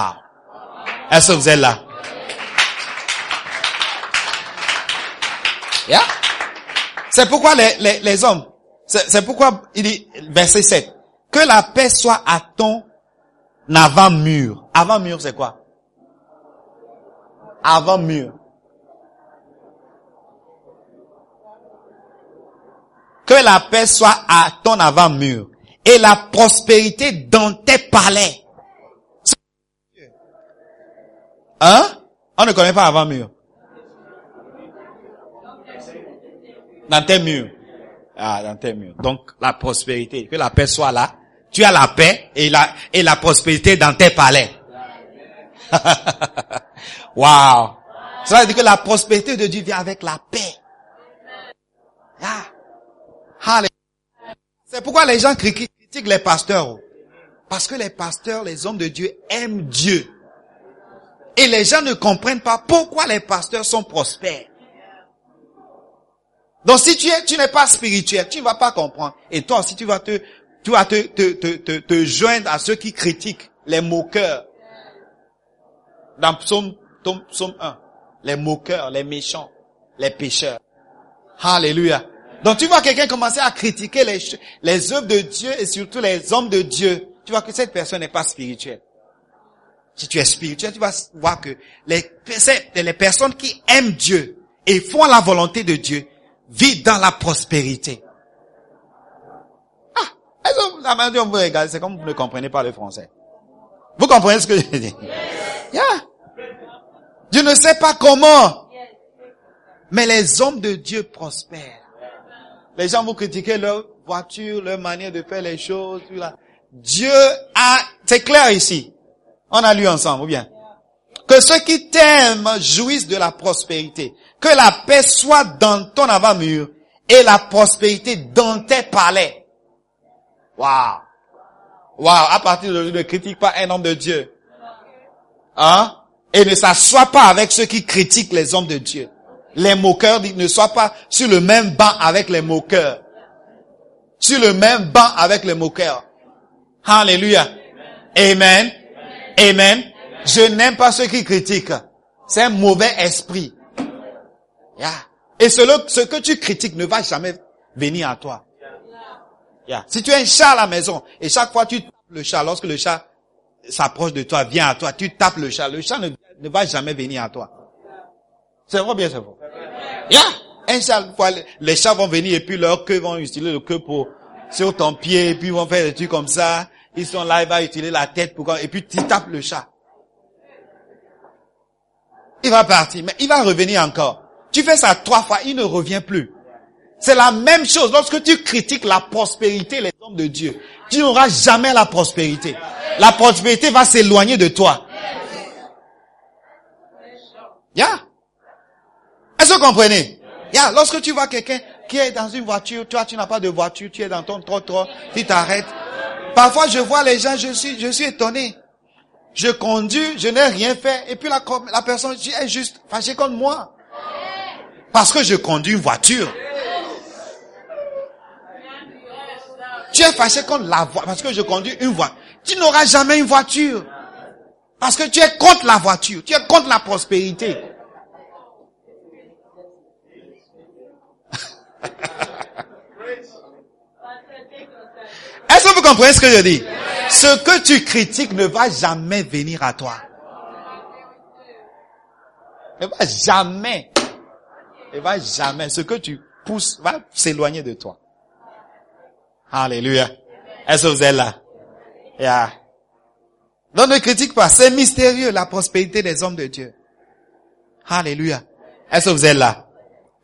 Est-ce que vous êtes là? Yeah. C'est pourquoi les, les, les hommes, c'est pourquoi il dit, verset 7, que la paix soit à ton avant-mur. Avant-mur, c'est quoi? Avant-mur. Que la paix soit à ton avant-mur et la prospérité dans tes palais. Hein? On ne connaît pas avant-mur. Dans tes murs. Ah, dans tes murs. Donc, la prospérité. Que la paix soit là. Tu as la paix et la, et la prospérité dans tes palais. wow. Ça veut dire que la prospérité de Dieu vient avec la paix. Ah. C'est pourquoi les gens critiquent les pasteurs. Parce que les pasteurs, les hommes de Dieu aiment Dieu. Et les gens ne comprennent pas pourquoi les pasteurs sont prospères. Donc si tu es, tu n'es pas spirituel, tu ne vas pas comprendre. Et toi aussi, tu vas te, tu vas te, te, te, te, joindre à ceux qui critiquent les moqueurs. Dans psaume, psaume, psaume 1. Les moqueurs, les méchants, les pécheurs. Alléluia. Donc tu vois quelqu'un commencer à critiquer les, les œuvres de Dieu et surtout les hommes de Dieu. Tu vois que cette personne n'est pas spirituelle. Si tu es spirituel, tu vas voir que les, les personnes qui aiment Dieu et font la volonté de Dieu vivent dans la prospérité. Ah, la vous c'est comme vous ne comprenez pas le français. Vous comprenez ce que je dis? Yeah. Je ne sais pas comment, mais les hommes de Dieu prospèrent. Les gens vont critiquer leur voiture, leur manière de faire les choses. Dieu a, c'est clair ici. On a lu ensemble, ou bien? Que ceux qui t'aiment jouissent de la prospérité. Que la paix soit dans ton avant-mur et la prospérité dans tes palais. Waouh. Waouh. À partir de ne critique pas un homme de Dieu. Hein? Et ne s'assoit pas avec ceux qui critiquent les hommes de Dieu. Les moqueurs, ne soient pas sur le même banc avec les moqueurs. Sur le même banc avec les moqueurs. Alléluia. Amen. Amen. Je n'aime pas ceux qui critiquent. C'est un mauvais esprit. Yeah. Et ce, que tu critiques ne va jamais venir à toi. Yeah. Si tu as un chat à la maison et chaque fois tu tapes le chat, lorsque le chat s'approche de toi, vient à toi, tu tapes le chat, le chat ne, ne va jamais venir à toi. C'est vrai bien c'est vrai? Yeah. Un chat, les chats vont venir et puis leur queue vont utiliser le queue pour sur ton pied et puis ils vont faire des trucs comme ça. Ils sont là, ils vont utiliser la tête pour et puis tu tapes le chat. Il va partir, mais il va revenir encore. Tu fais ça trois fois, il ne revient plus. C'est la même chose lorsque tu critiques la prospérité, les hommes de Dieu. Tu n'auras jamais la prospérité. La prospérité va s'éloigner de toi. Yeah. Est-ce que vous comprenez? Yeah. Lorsque tu vois quelqu'un qui est dans une voiture, toi tu n'as pas de voiture, tu es dans ton trottoir, tu t'arrêtes. Parfois je vois les gens, je suis, je suis étonné. Je conduis, je n'ai rien fait, et puis la, la personne est juste fâchée contre moi. Parce que je conduis une voiture. Tu es fâché contre la voiture, parce que je conduis une voiture. Tu n'auras jamais une voiture. Parce que tu es contre la voiture. Tu es contre la prospérité. Est-ce que vous comprenez ce que je dis? Ce que tu critiques ne va jamais venir à toi. Ne va jamais. Ne va jamais. Ce que tu pousses va s'éloigner de toi. Alléluia. Est-ce que vous êtes là? Yeah. Donc ne critique pas. C'est mystérieux la prospérité des hommes de Dieu. Alléluia. Est-ce que vous êtes là?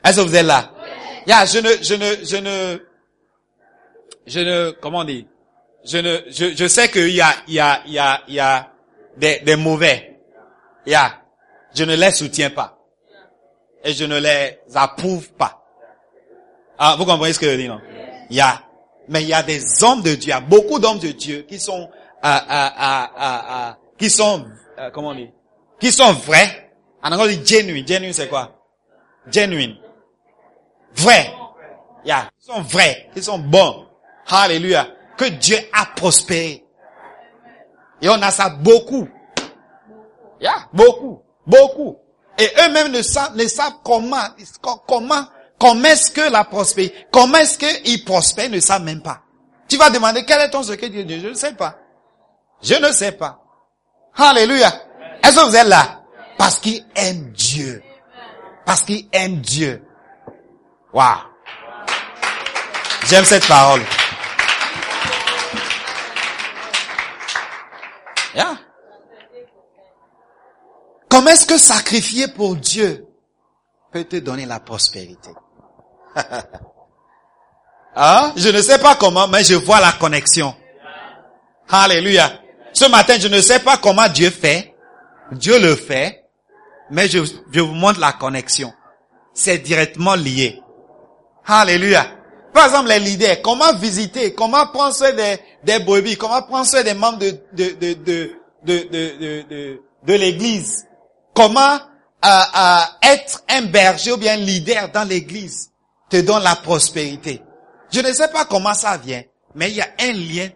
Est-ce que vous êtes là? Yeah, je ne, je ne, je ne, je ne, comment dit? Je ne, je, je sais qu'il y a, il y a, il y a, il y a des, des mauvais. Yeah. Je ne les soutiens pas. Et je ne les approuve pas. Ah, vous comprenez ce que je dis, non? Il y a, mais il y a des hommes de Dieu, il y a beaucoup d'hommes de Dieu qui sont, à, à, à, qui sont, euh, comment on? Qui sont vrais. En anglais, genuine. Genuine, c'est quoi? Genuine. Vrai. Yeah. Ils sont vrais. Ils sont bons. Alléluia. Que Dieu a prospéré. Et on a ça beaucoup. Yeah. Beaucoup. Beaucoup. Et eux-mêmes ne savent, ne savent comment, comment, comment est-ce que la prospérité, comment est-ce qu'ils prospèrent, ne savent même pas. Tu vas demander quel est ton secret de Dieu? Je ne sais pas. Je ne sais pas. Alléluia. Est-ce que vous êtes là? Parce qu'ils aiment Dieu. Parce qu'ils aiment Dieu. Waouh. J'aime cette parole. Yeah. Comment est-ce que sacrifier pour Dieu peut te donner la prospérité? hein? Je ne sais pas comment, mais je vois la connexion. Alléluia. Ce matin, je ne sais pas comment Dieu fait. Dieu le fait. Mais je, vous montre la connexion. C'est directement lié. Alléluia. Par exemple, les leaders, comment visiter, comment prendre soin des, des brebis, comment prendre soin des membres de, de, de, de, de, l'église. Comment euh, être un berger ou bien leader dans l'église te donne la prospérité? Je ne sais pas comment ça vient, mais il y a un lien,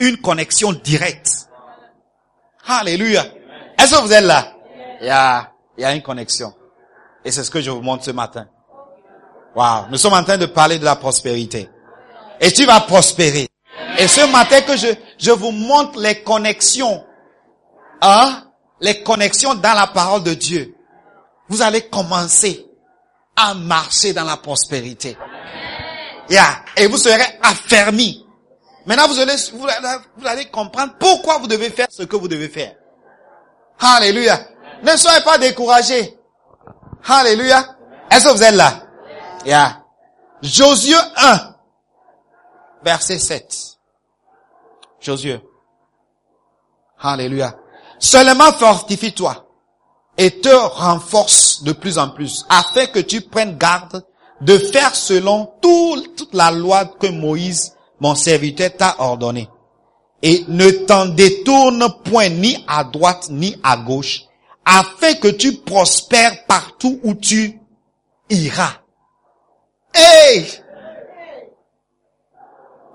une connexion directe. Alléluia. Est-ce que vous êtes là? Il y a, il y a une connexion. Et c'est ce que je vous montre ce matin. Wow. Nous sommes en train de parler de la prospérité. Et tu vas prospérer. Et ce matin que je, je vous montre les connexions, hein, les connexions dans la parole de Dieu. Vous allez commencer à marcher dans la prospérité. Yeah. Et vous serez affermis. Maintenant, vous allez, vous allez, comprendre pourquoi vous devez faire ce que vous devez faire. Alléluia. Ne soyez pas découragés. Alléluia. Est-ce que vous êtes là? Yeah. Josué 1, verset 7. Josué. Alléluia. Seulement fortifie-toi et te renforce de plus en plus afin que tu prennes garde de faire selon tout- toute la loi que Moïse, mon serviteur, t'a ordonné. Et ne t'en détourne point ni à droite ni à gauche afin que tu prospères partout où tu iras. Hey!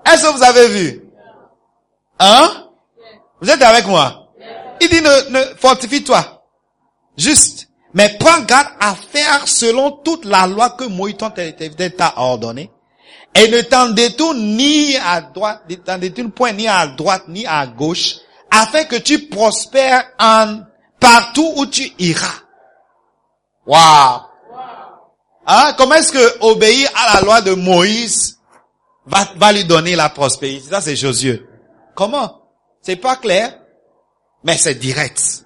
Est-ce que vous avez vu? Hein? Vous êtes avec moi? Il dit ne, fortifie-toi. Juste. Mais prends garde à faire selon toute la loi que Moïse t'a ordonné. Et ne t'en détourne ni à droite, ne t'en détourne point ni à droite ni à gauche, afin que tu prospères en partout où tu iras. Waouh! Hein? Comment est-ce que obéir à la loi de Moïse va, va lui donner la prospérité? Ça, c'est Josué. Comment? C'est pas clair, mais c'est direct.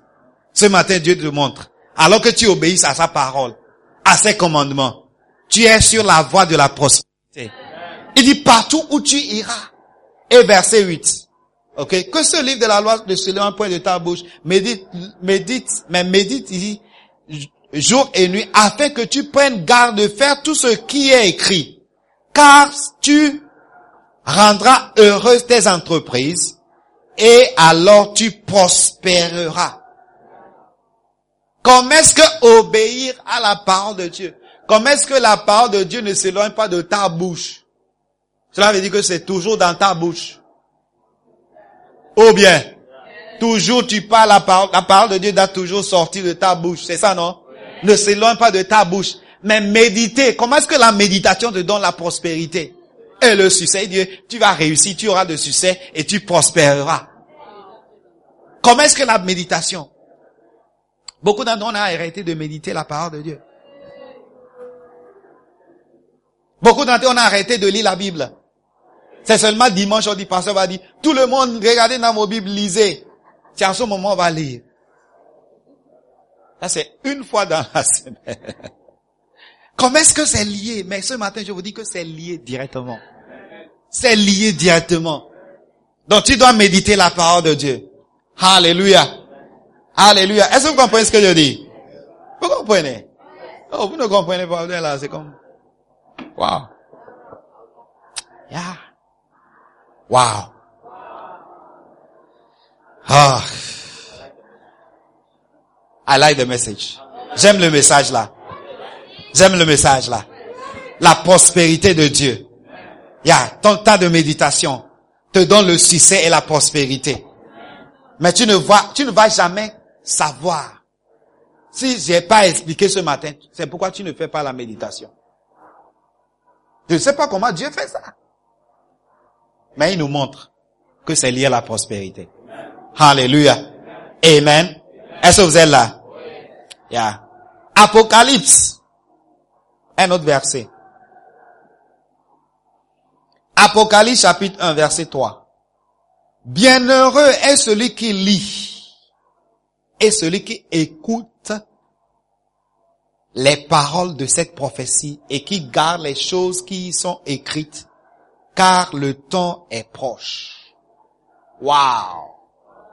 Ce matin, Dieu te montre. Alors que tu obéisses à sa parole, à ses commandements, tu es sur la voie de la prospérité. Il dit partout où tu iras. Et verset 8. Ok? Que ce livre de la loi se lève un point de ta bouche. Médite, médite, mais médite, il dit, jour et nuit, afin que tu prennes garde de faire tout ce qui est écrit. Car tu rendras heureuse tes entreprises et alors tu prospéreras. Comment est-ce que obéir à la parole de Dieu? Comment est-ce que la parole de Dieu ne s'éloigne pas de ta bouche? Cela veut dire que c'est toujours dans ta bouche. Ou bien, toujours tu parles la parole, la parole de Dieu doit toujours sortir de ta bouche. C'est ça, non? Ne s'éloigne pas de ta bouche. Mais méditer. Comment est-ce que la méditation te donne la prospérité? Et le succès, Dieu, tu vas réussir, tu auras de succès et tu prospéreras. Comment est-ce que la méditation? Beaucoup d'entre nous ont arrêté de méditer la parole de Dieu. Beaucoup d'entre nous ont arrêté de lire la Bible. C'est seulement dimanche, on dit, pasteur va dire, tout le monde, regardez dans vos Bibles, lisez. C'est en ce moment, on va lire. Ça, c'est une fois dans la semaine. Comment est-ce que c'est lié? Mais ce matin, je vous dis que c'est lié directement. C'est lié directement. Donc, tu dois méditer la parole de Dieu. Alléluia. Alléluia. Est-ce que vous comprenez ce que je dis? Vous comprenez? Oh, vous ne comprenez pas, là, c'est comme, wow. Yeah. Wow. Ah. I like the message. J'aime le message là. J'aime le message là. La prospérité de Dieu. Yeah, ton temps de méditation te donne le succès et la prospérité. Mais tu ne vois, tu ne vas jamais savoir. Si j'ai pas expliqué ce matin, c'est pourquoi tu ne fais pas la méditation. Je ne sais pas comment Dieu fait ça. Mais il nous montre que c'est lié à la prospérité. Alléluia. Amen. Est-ce que vous êtes là? Yeah. Apocalypse. Un autre verset. Apocalypse chapitre 1 verset 3. Bienheureux est celui qui lit et celui qui écoute les paroles de cette prophétie et qui garde les choses qui y sont écrites car le temps est proche. Wow!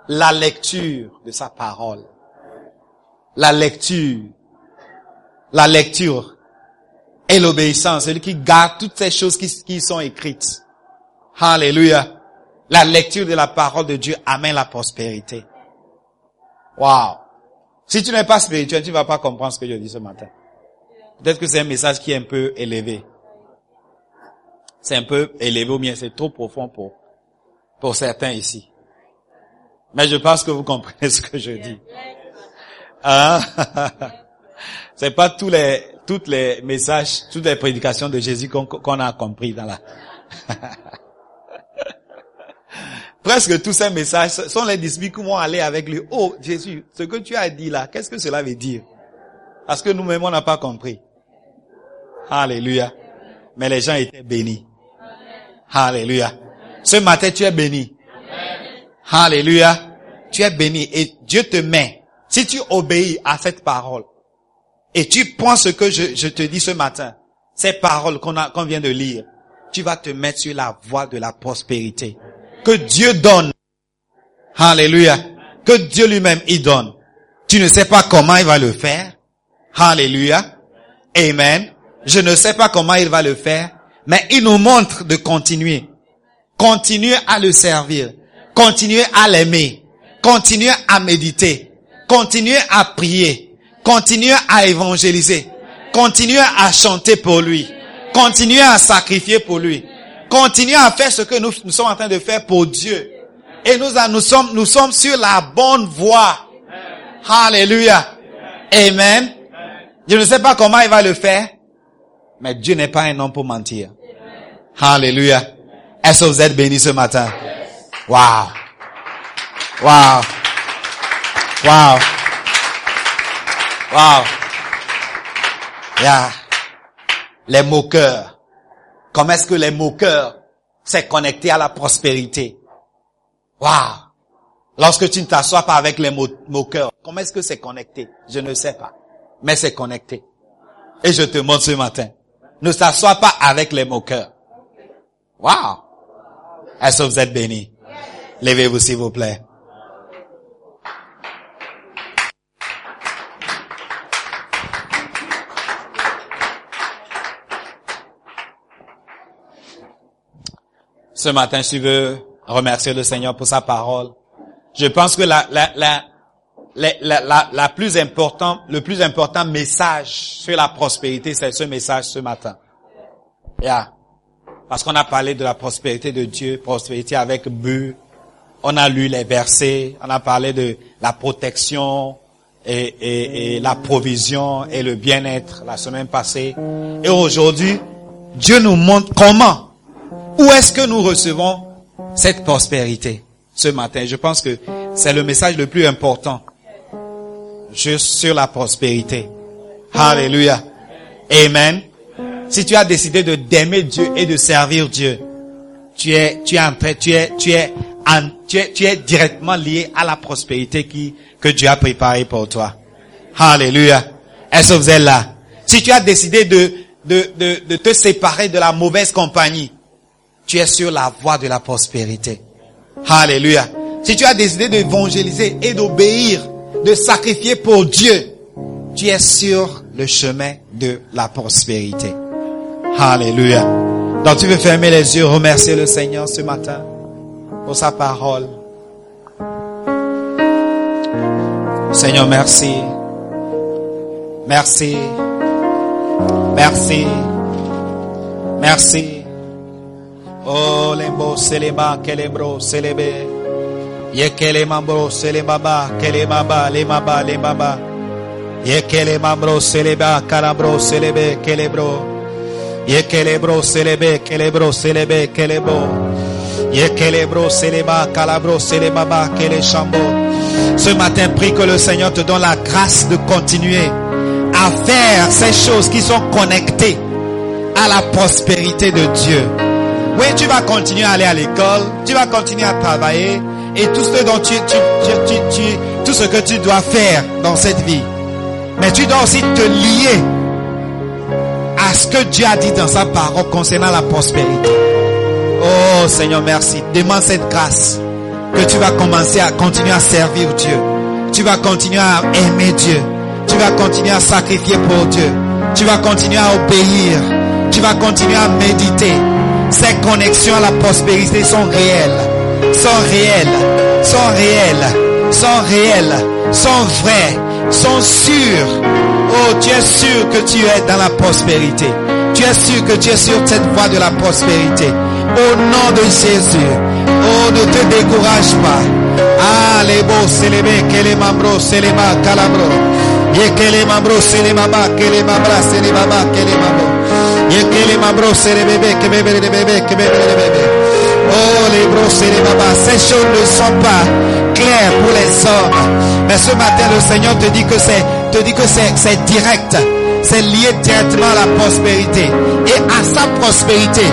La lecture de sa parole. La lecture. La lecture. Et l'obéissance. Celui qui garde toutes ces choses qui, qui sont écrites. Alléluia. La lecture de la parole de Dieu amène la prospérité. Wow. Si tu n'es pas spirituel, tu ne vas pas comprendre ce que je dis ce matin. Peut-être que c'est un message qui est un peu élevé. C'est un peu élevé ou bien c'est trop profond pour, pour certains ici. Mais je pense que vous comprenez ce que je dis. Hein? C'est pas tous les, toutes les messages, toutes les prédications de Jésus qu'on qu'on a compris dans la... Presque tous ces messages sont les disciples qui vont aller avec lui. Oh, Jésus, ce que tu as dit là, qu'est-ce que cela veut dire? Parce que nous-mêmes, on n'a pas compris. Alléluia. Mais les gens étaient bénis. Alléluia. Ce matin, tu es béni. Alléluia. Tu es béni et Dieu te met. Si tu obéis à cette parole et tu prends ce que je, te dis ce matin, ces paroles qu'on vient de lire, tu vas te mettre sur la voie de la prospérité. Que Dieu donne. Alléluia. Que Dieu lui-même y donne. Tu ne sais pas comment il va le faire. Alléluia. Amen. Je ne sais pas comment il va le faire, mais il nous montre de continuer. Continuer à le servir. Continuer à l'aimer. Continuer à méditer. Continuer à prier. Continuer à évangéliser. Continuer à chanter pour lui. Continuer à sacrifier pour lui. Continuer à faire ce que nous, nous sommes en train de faire pour Dieu. Et nous, nous sommes, nous sommes sur la bonne voie. Alléluia. Amen. Je ne sais pas comment il va le faire, mais Dieu n'est pas un homme pour mentir. Alléluia. Est-ce que vous êtes bénis ce matin? Wow. Wow. Wow. Wow. Yeah. Les moqueurs. Comment est-ce que les moqueurs s'est connecté à la prospérité? Wow. Lorsque tu ne t'assois pas avec les mo- moqueurs, comment est-ce que c'est connecté? Je ne sais pas. Mais c'est connecté. Et je te montre ce matin. Ne s'assois pas avec les moqueurs. Wow. Est-ce que vous êtes bénis? Levez-vous s'il vous plaît. Ce matin, je veux remercier le Seigneur pour sa parole. Je pense que la, la, la, la, la plus important, le plus important message sur la prospérité, c'est ce message ce matin. Yeah. Parce qu'on a parlé de la prospérité de Dieu, prospérité avec but. On a lu les versets, on a parlé de la protection et, et, et la provision et le bien-être la semaine passée. Et aujourd'hui, Dieu nous montre comment, où est-ce que nous recevons cette prospérité ce matin? Je pense que c'est le message le plus important juste sur la prospérité. Alléluia. Amen. Si tu as décidé de d'aimer Dieu et de servir Dieu, tu es, tu es en train, tu es, tu es, en- tu es, tu es directement lié à la prospérité qui, que Dieu a préparée pour toi. Alléluia. Est-ce que vous êtes là? Si tu as décidé de, de, de, de te séparer de la mauvaise compagnie, tu es sur la voie de la prospérité. Alléluia. Si tu as décidé d'évangéliser et d'obéir, de sacrifier pour Dieu, tu es sur le chemin de la prospérité. Alléluia. Donc tu veux fermer les yeux, remercier le Seigneur ce matin pour sa parole. Seigneur, merci. Merci. Merci. Merci. Oh, lembo, seleba, kelebro, selebe. Yekele mambro, selebaba, kelemaba, lemaba, lemaba. Yekele mambro, seleba, kalabro, selebe, kelebro. Yekelebro, selebe, kelebro, selebe, kelebro. Yekelebro, seleba, calabro, selebaba, kele chambo. Ce matin, prie que le Seigneur te donne la grâce de continuer à faire ces choses qui sont connectées à la prospérité de Dieu. Oui, tu vas continuer à aller à l'école, tu vas continuer à travailler et tout ce dont tu, tu, tu, tu, tout ce que tu dois faire dans cette vie. Mais tu dois aussi te lier à ce que Dieu a dit dans sa parole concernant la prospérité. Oh Seigneur, merci. Demande cette grâce que tu vas commencer à continuer à servir Dieu. Tu vas continuer à aimer Dieu. Tu vas continuer à sacrifier pour Dieu. Tu vas continuer à obéir. Tu vas continuer à méditer. Ces connexions à la prospérité sont réelles. Sont réelles. Sont réelles. Sont réelles. Sont vraies. Sont sûres. Oh, tu es sûr que tu es dans la prospérité. Tu es sûr que tu es sur cette voie de la prospérité. Au nom de Jésus. Oh, ne te décourage pas. Alebo selebe kele mambro selema kalabro. Ye kele mambro selema ba kele mambra selema ba kele mambro. Ye kele mambro selebebe que bebe de bébé que bebe de bébé. Oh les bros selema ba. Ces choses ne sont pas claires pour les hommes. Mais ce matin le Seigneur te dit que c'est te dit que c'est direct. C'est lié directement à la prospérité. Et à sa prospérité,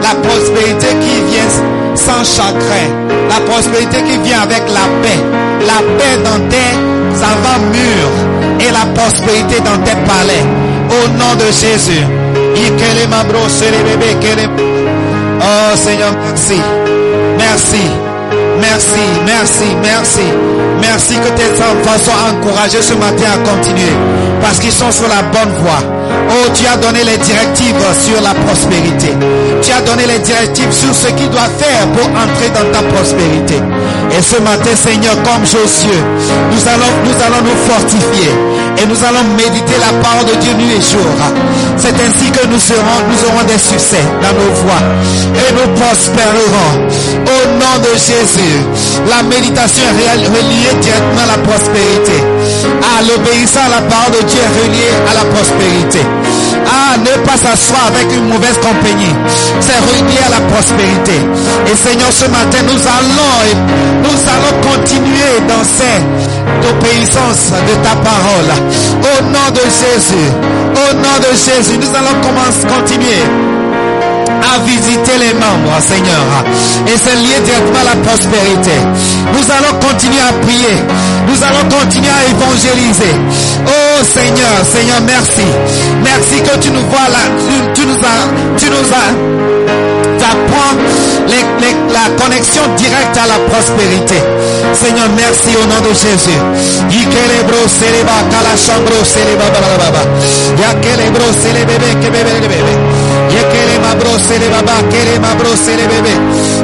la prospérité qui vient sans chagrin. La prospérité qui vient avec la paix. La paix dans tes avant-murs. Et la prospérité dans tes palais. Au nom de Jésus. Oh Seigneur, merci. Merci. Merci, merci, merci. Merci que tes enfants soient encouragés ce matin à continuer. Parce qu'ils sont sur la bonne voie. Oh, tu as donné les directives sur la prospérité. Tu as donné les directives sur ce qu'ils doivent faire pour entrer dans ta prospérité. Et ce matin, Seigneur, comme Josué, nous allons, nous fortifier. Et nous allons méditer la parole de Dieu nuit et jour. C'est ainsi que nous serons, nous aurons des succès dans nos voies. Et nous prospérerons. Au nom de Jésus, la méditation est réel- directement à la prospérité. Ah, l'obéissance à la parole de Dieu est reliée à la prospérité. Ah, ne pas s'asseoir avec une mauvaise compagnie. C'est relié à la prospérité. Et Seigneur, ce matin, nous allons, nous allons continuer dans cette obéissance de ta parole. Au nom de Jésus. Au nom de Jésus, nous allons commencer, continuer à visiter les membres, Seigneur. Et c'est lié directement à la prospérité. Nous allons continuer à prier. Nous allons continuer à évangéliser. Oh Seigneur, Seigneur, merci. Merci que tu nous vois là. Tu, nous as, tu nous as t'apprends la connexion directe à la prospérité. Seigneur, merci au nom de Jésus. Seleba kalashambro seleba bababa. Yakelebro selebebe kebebe bebe. Yekele mabro seleba ba kele mabro selebebe.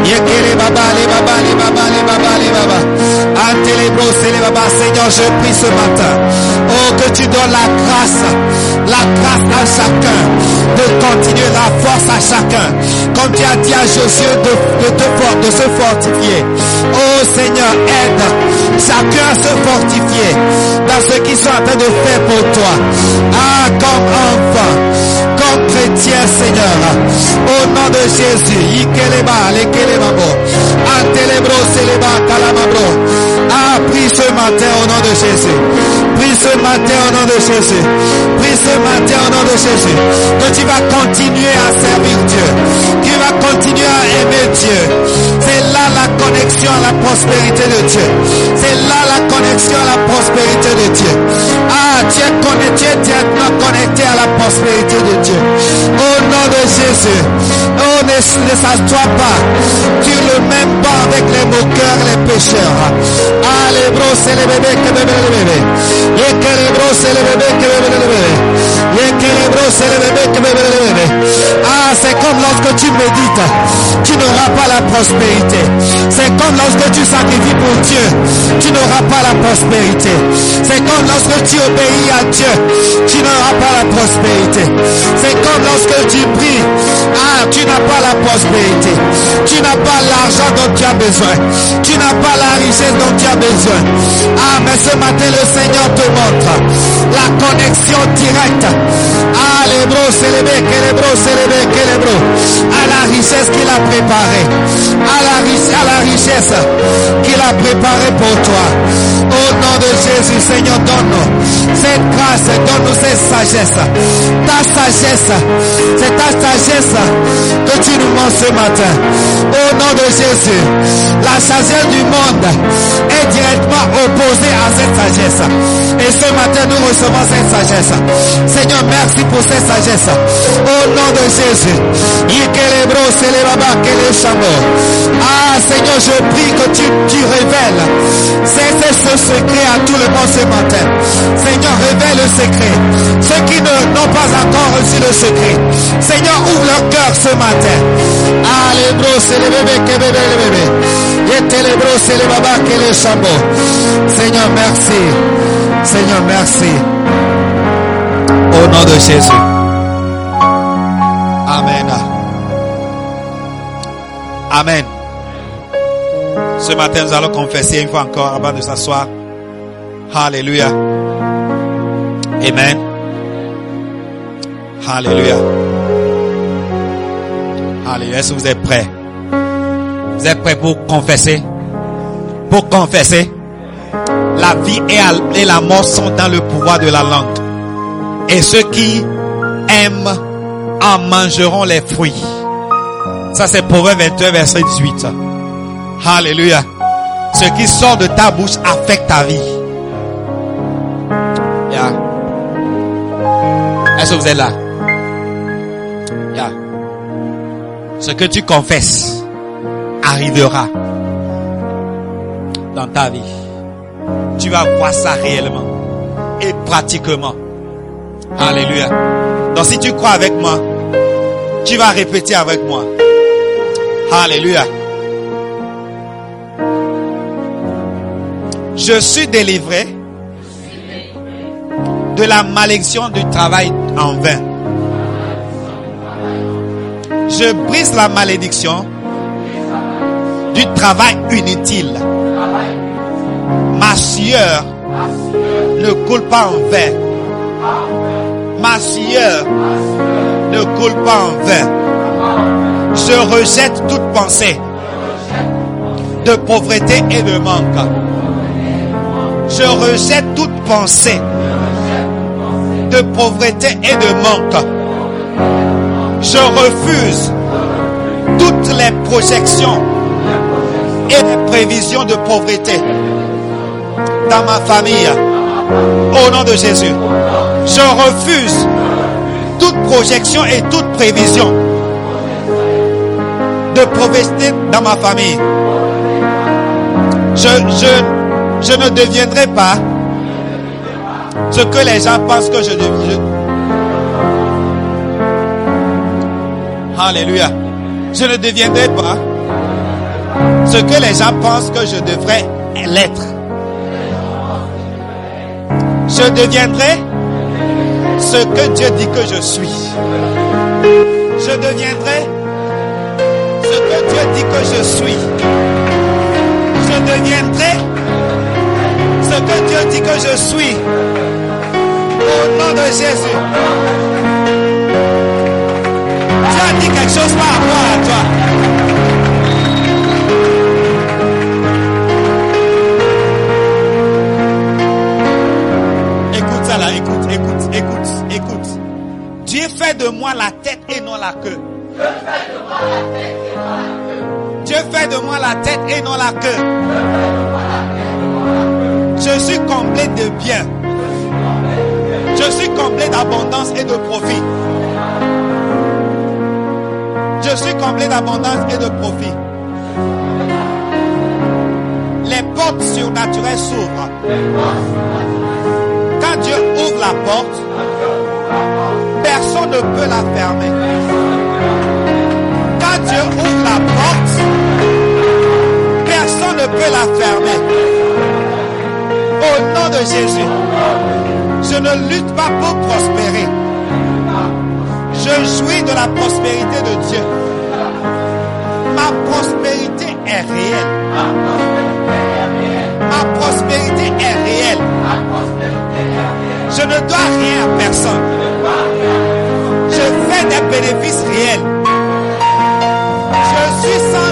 Yekele baba le baba le baba le baba le baba. Antelebro seleba ba. Seigneur, je prie ce matin. Oh, que tu donnes la grâce, la grâce à chacun de continuer la force à chacun. Comme tu as dit à Josué de, de, for- de se fortifier. Oh Seigneur, aide chacun à se fortifier dans ce qu'ils sont en train de faire pour toi. Ah, comme enfant, comme chrétien, Seigneur. Au nom de Jésus. Ikeleba, lekelebabo. Antelebro, seleba, kalamabro. Ah, prie ce matin au nom de Jésus. Prie ce matin au nom de Jésus. Prie ce matin au nom de Jésus. Que tu vas continuer à servir Dieu. Tu vas continuer à aimer Dieu. C'est là la connexion à la prospérité de Dieu. C'est là la connexion à la prospérité de Dieu. Ah, tu es connecté, tu es connecté à la prospérité de Dieu. Au nom de Jésus. Oh, ne, ne s'assois pas sur le même banc avec les moqueurs, les pécheurs. Ah, les bros, c'est les bébés que bébé les bébés. Et que les bros, c'est les bébés que bébé les bébés. Les bros, c'est les bébés que bébé les bébés. Ah, c'est comme lorsque tu médites, tu n'auras pas la prospérité. C'est comme lorsque tu sacrifies pour Dieu, tu n'auras pas la prospérité. C'est comme lorsque tu obéis à Dieu, tu n'auras pas la prospérité. C'est comme lorsque tu pries, ah, tu n'as pas la prospérité. Tu n'as pas l'argent dont tu as besoin. Tu n'as pas la richesse dont tu as besoin. Ah, mais ce matin, le Seigneur te montre la connexion directe. Ah, les bros, c'est les becs, les bros, c'est les. À la richesse qu'il a préparée. À la, à la richesse qu'il a préparée pour toi. Au nom de Jésus, Seigneur, donne-nous cette grâce, donne-nous cette sagesse. Ta sagesse, c'est ta sagesse que tu nous montres ce matin. Au nom de Jésus, la sagesse du monde est directement opposée à cette sagesse. Et ce matin, nous recevons cette sagesse. Seigneur, merci pour cette sagesse. Au nom de Jésus. Ah, Seigneur, je prie que tu, tu révèles c'est ce secret à tout le monde ce matin. Seigneur, révèle le secret. Ceux qui n'ont pas encore reçu le secret. Seigneur, ouvre leur cœur ce matin. Les bros, c'est les bébés, que bébé, les bébés. Yete les bros, c'est les babas, que les chameaux. Seigneur, merci. Seigneur, merci. Au nom de Jésus. Amen. Amen. Ce matin, nous allons confesser une fois encore avant de s'asseoir. Alléluia. Amen. Alléluia. Alléluia. Est-ce que vous êtes prêts? Vous êtes prêts pour confesser? Pour confesser? La vie et la mort sont dans le pouvoir de la langue. Et ceux qui aiment en mangeront les fruits. Ça c'est Proverbe 21, verset 18. Alléluia. Ce qui sort de ta bouche affecte ta vie. Est-ce que vous êtes là? Ce que tu confesses arrivera dans ta vie. Tu vas voir ça réellement et pratiquement. Alléluia. Donc si tu crois avec moi, tu vas répéter avec moi. Alléluia. Je suis délivré de la malédiction du travail en vain. Je brise la malédiction du travail inutile. Ma sueur ne coule pas en vain. Ma sueur ne coule pas en vain. Je rejette toute pensée de pauvreté et de manque. Je rejette toute pensée de pauvreté et de manque. Je refuse toutes les projections et les prévisions de pauvreté dans ma famille. Au nom de Jésus. Je refuse toute projection et toute prévision de pauvreté dans ma famille. Je, ne deviendrai pas ce que les gens pensent que je deviens. Alléluia. Je ne deviendrai pas ce que les gens pensent que je devrais l'être. Je deviendrai ce que Dieu dit que je suis. Je deviendrai ce que Dieu dit que je suis. Je deviendrai ce que Dieu dit que je suis. Au nom de Jésus. Quelque chose par rapport à toi. Écoute ça là, écoute, écoute, écoute, écoute. Dieu fait de moi la tête et non la queue. Dieu fait de moi la tête et non la queue. Je suis comblé de bien. Je suis comblé d'abondance et de profit. Je suis comblé d'abondance et de profit. Les portes surnaturelles s'ouvrent. Quand Dieu ouvre la porte, personne ne peut la fermer. Quand Dieu ouvre la porte, personne ne peut la fermer. Au nom de Jésus, je ne lutte pas pour prospérer. Je jouis de la prospérité de Dieu. Ma prospérité est réelle. Ma prospérité est réelle. Je ne dois rien à personne. Je fais des bénéfices réels. Je suis sans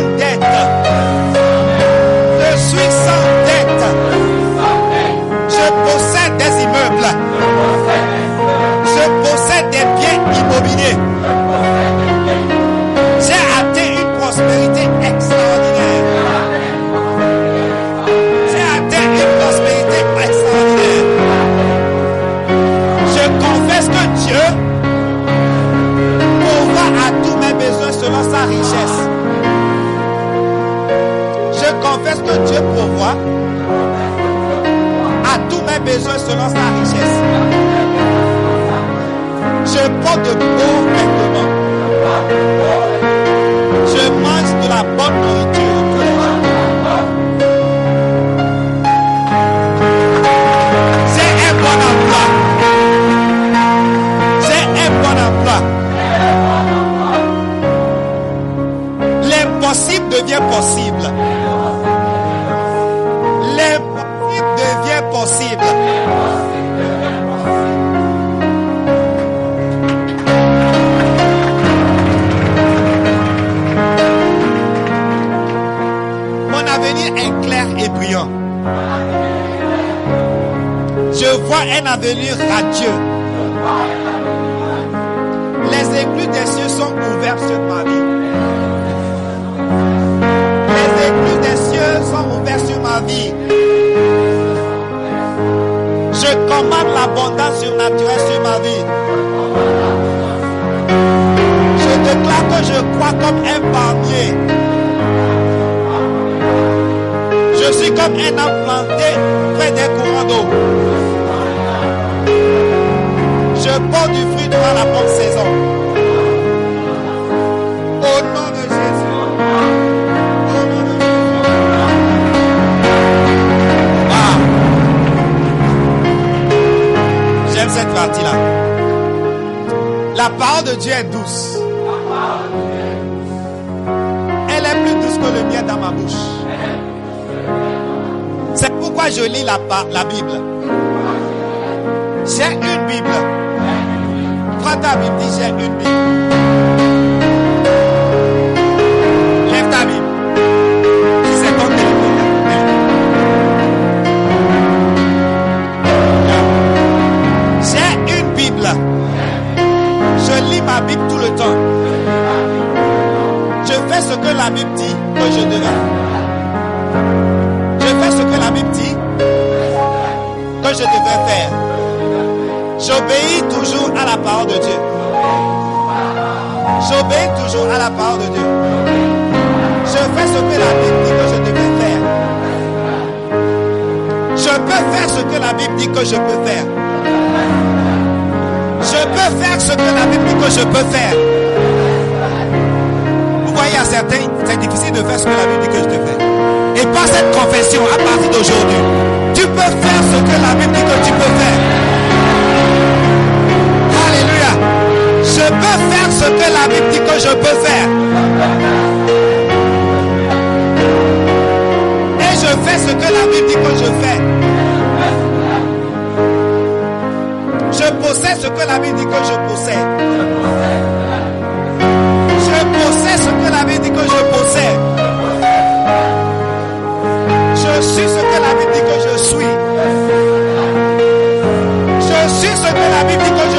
selon sa richesse. Je porte de beaux vêtements. Je mange de la bonne nourriture. J'ai un bon emploi. J'ai un bon emploi. L'impossible devient possible. Un avenir radieux. Les éclus des cieux sont ouverts sur ma vie. Les éclus des cieux sont ouverts sur ma vie. Je commande l'abondance surnaturelle sur ma vie. Je déclare que je crois comme un palmier. Je suis comme un arbre planté près des courants d'eau. Je porte du fruit devant la bonne saison. Au nom de Jésus. Ah. J'aime cette partie-là. La parole de Dieu est douce. Elle est plus douce que le mien dans ma bouche. C'est pourquoi je lis la, la Bible. J'ai une Bible. Prends ta Bible, dis j'ai une Bible. Lève ta Bible. Si c'est ton téléphone. J'ai une Bible. Je lis ma Bible tout le temps. Je fais ce que la Bible dit que je devais. Je fais ce que la Bible dit que je devais faire. J'obéis toujours à la parole de Dieu. J'obéis toujours à la parole de Dieu. Je fais ce que la Bible dit que je devais faire. Je peux faire ce que la Bible dit que je peux faire. Je peux faire ce que la Bible dit que je peux faire. Vous voyez, à certains, c'est difficile de faire ce que la Bible dit que je te fais. Et par cette confession, à partir d'aujourd'hui, tu peux faire ce que la Bible dit que tu peux faire. Je peux faire ce que la Bible dit que je peux faire. Et je fais ce que la Bible dit que je fais. Je possède ce que la Bible dit que je possède. Je possède ce que la Bible dit que je possède. Je suis ce que la Bible dit que je suis. Je suis ce que la Bible dit que je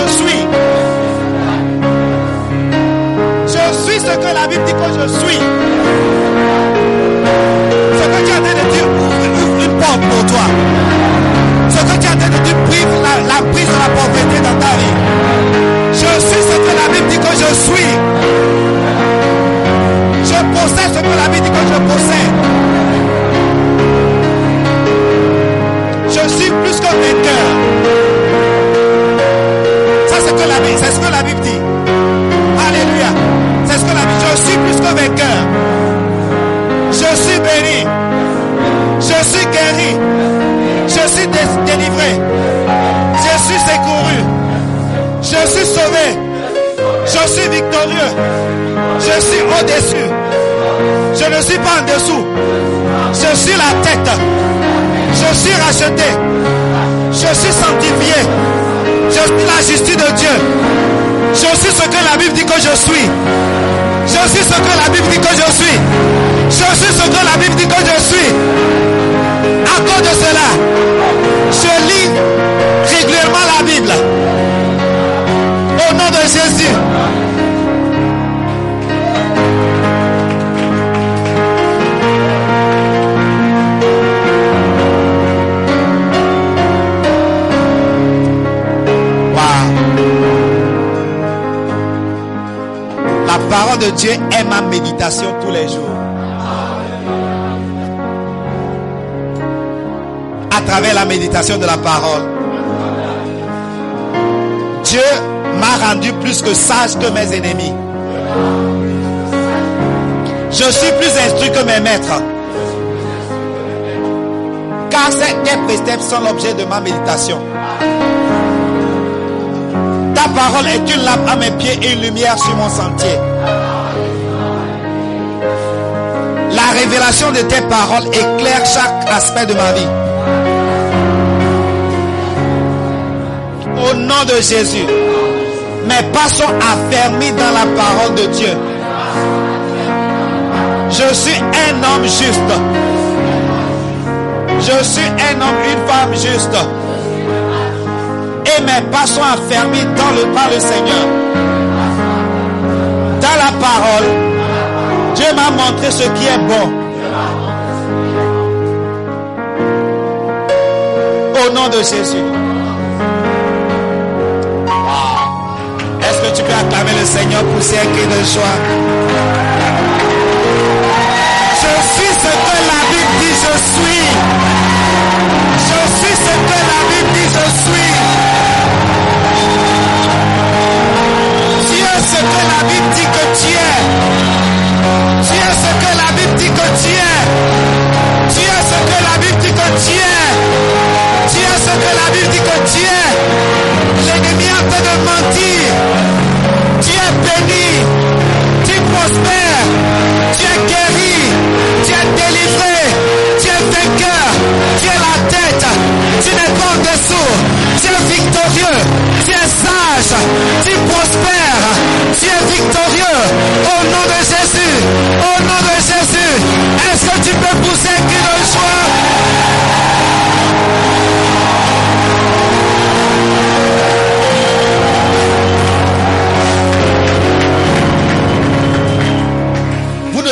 ce que la Bible dit que je suis. Ce que tu as de dire ouvre une porte pour toi. Ce que tu as de dire prive la, la prise de la pauvreté dans ta vie. Je suis ce que la Bible dit que je suis. Je possède ce que la Bible dit que je possède. Je suis plus qu'un vainqueur. Je suis victorieux. Je suis au-dessus. Je ne suis pas en dessous. Je suis la tête. Je suis racheté. Je suis sanctifié. Je suis la justice de Dieu. Je suis ce que la Bible dit que je suis. Je suis ce que la Bible dit que je tous les jours. À travers la méditation de la parole, Dieu m'a rendu plus que sage que mes ennemis. Je suis plus instruit que mes maîtres. Car ces tes préceptes sont l'objet de ma méditation. Ta parole est une lampe à mes pieds et une lumière sur mon sentier. Révélation de tes paroles éclaire chaque aspect de ma vie. Au nom de Jésus, mes pas sont affermis dans la parole de Dieu. Je suis un homme juste. Je suis un homme, une femme juste. Et mes pas sont affermis dans le, par le Seigneur. Dans la parole, M'a montré ce qui est bon. Au nom de Jésus. Wow. Est-ce que tu peux acclamer le Seigneur pour ces cris de joie? Je suis ce que la Bible dit je suis. Je suis ce que la Bible dit je suis. Tu es ce que la Bible dit que tu es. Tu es ce que la Bible dit que tu es. Ce que la Bible dit. Tu es ce que la Bible dit que tu es. L'ennemi a fait de mentir. Tu es béni. Tu prospères. Tu es guéri. Tu es délivré. Tu es vainqueur. Tu es la tête. Tu n'es pas en dessous. Tu es victorieux. Tu es sage. Tu prospères. Tu es victorieux. Au nom de Jésus. Au nom de Jésus. Est-ce que tu peux pousser un cri de joie?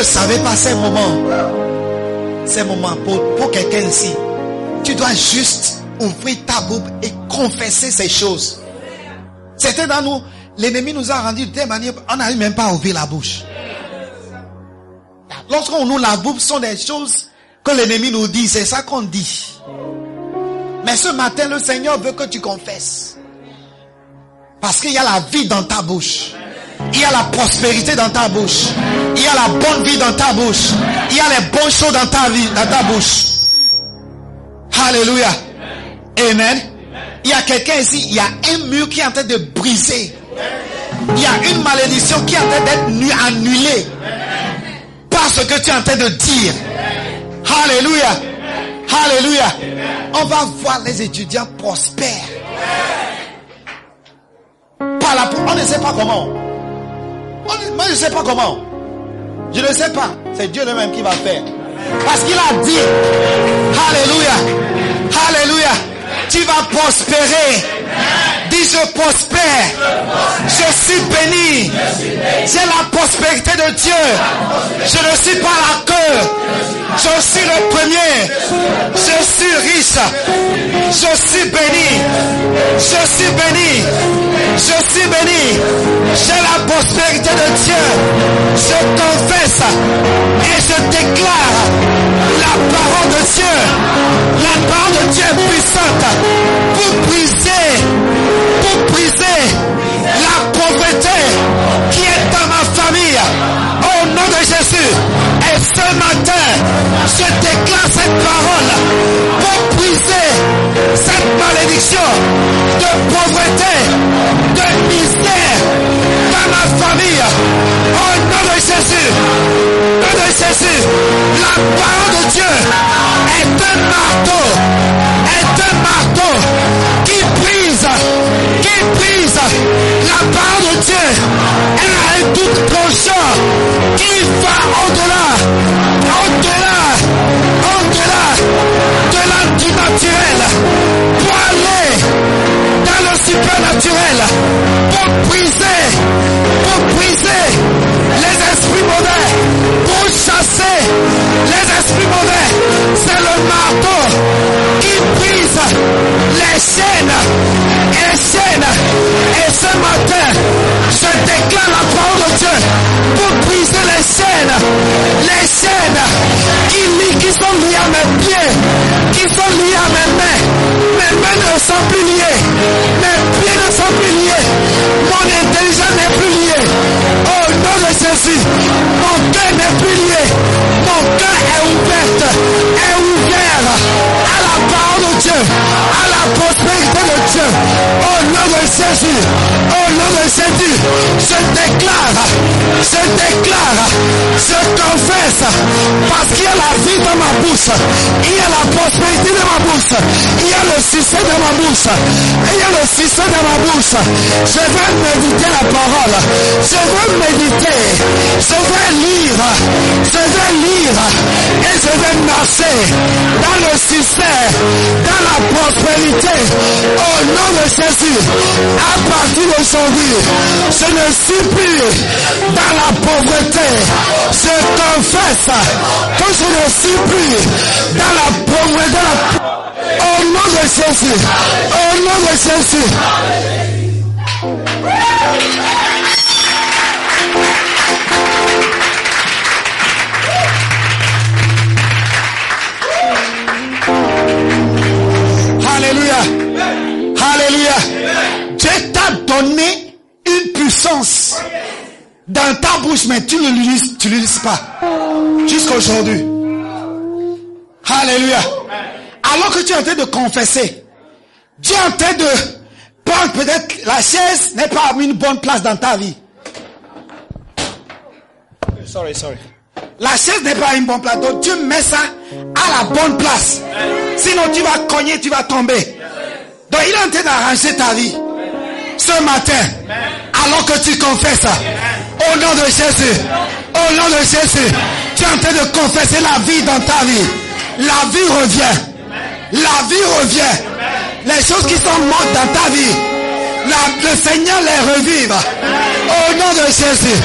Ne savez pas ces moments. Ces moments pour, pour quelqu'un ici. Tu dois juste ouvrir ta bouche et confesser ces choses. C'était dans nous. L'ennemi nous a rendu de telle manière, on n'arrive même pas à ouvrir la bouche. Lorsqu'on nous la bouche, sont des choses que l'ennemi nous dit. C'est ça qu'on dit. Mais ce matin, le Seigneur veut que tu confesses. Parce qu'il y a la vie dans ta bouche. Il y a la prospérité dans ta bouche. Il y a la bonne vie dans ta bouche. Il y a les bonnes choses dans ta vie, dans ta bouche. Alléluia. Amen. Il y a quelqu'un ici, il y a un mur qui est en train de briser. Il y a une malédiction qui est en train d'être nu- annulée. Par ce que tu es en train de dire. Alléluia. Alléluia. On va voir les étudiants prospères. Par la, on ne sait pas comment. On- moi, je ne sais pas comment. Je ne sais pas. C'est Dieu lui-même qui va faire. Parce qu'il a dit, Alléluia, Alléluia, tu vas prospérer. Dis je prospère. Je suis béni. C'est la prospérité de Dieu. Je ne suis pas la queue. Je suis le premier. Je suis riche. Je suis béni. Je suis béni. Je suis béni. J'ai la prospérité de Dieu. Je confesse et je déclare la parole de Dieu. La parole de Dieu est puissante pour briser, pour briser la pauvreté qui est dans ma famille. Au nom de Jésus. Ce matin, je déclare cette parole pour briser cette malédiction de pauvreté, de misère dans ma famille. Au nom de Jésus. Au nom de Jésus. La parole de Dieu est un marteau. Est un marteau qui brise, qui brise la parole de Dieu. Elle a un doute qui va au-delà, au-delà, au-delà de la du naturel pour aller dans le supernaturel pour briser, pour briser les esprits mauvais, pour chasser les esprits mauvais. C'est le marteau qui brise les chaînes et chaînes. Et ce matin, je déclare la parole de Dieu pour briser les chaînes, les chaînes qui, qui sont liées à mes pieds, qui sont liées à mes mains. Mes mains ne sont plus liées, mes pieds ne sont plus liés, mon intelligence n'est plus liée. Au nom de Jésus, mon cœur n'est plus lié, à la prospérité de Dieu. Nom de Jésus, au nom de Jésus, je déclare, je déclare, je confesse, parce qu'il y a la vie dans ma bouche, il y a la prospérité dans ma bouche, il y a le succès dans ma bouche, il y a le succès dans ma bouche. Je vais méditer la parole, je vais méditer, je vais lire, je vais lire. Et je vais marcher dans le succès vérité. Au nom de Jésus, à partir d'aujourd'hui, je ne suis plus dans la pauvreté. Je confesse que je ne suis plus dans la pauvreté. Au nom de Jésus, au nom de Jésus. Alléluia. Alléluia. Dieu donné une puissance dans ta bouche, mais tu ne l'utilises, tu pas. Jusqu'à aujourd'hui. Alléluia. Alors que tu es en train de confesser, tu es en train de prendre peut-être la chaise n'est pas une bonne place dans ta vie. Sorry, sorry. La chaise n'est pas une bonne place. Donc Dieu met ça à la bonne place. Sinon tu vas cogner, tu vas tomber. Donc il est en train d'arranger ta vie. Matin, alors que tu confesses, au nom de Jésus, au nom de Jésus, tu es en train de confesser la vie dans ta vie. La vie revient. La vie revient. Les choses qui sont mortes dans ta vie, la- le Seigneur les revive. Au nom de Jésus.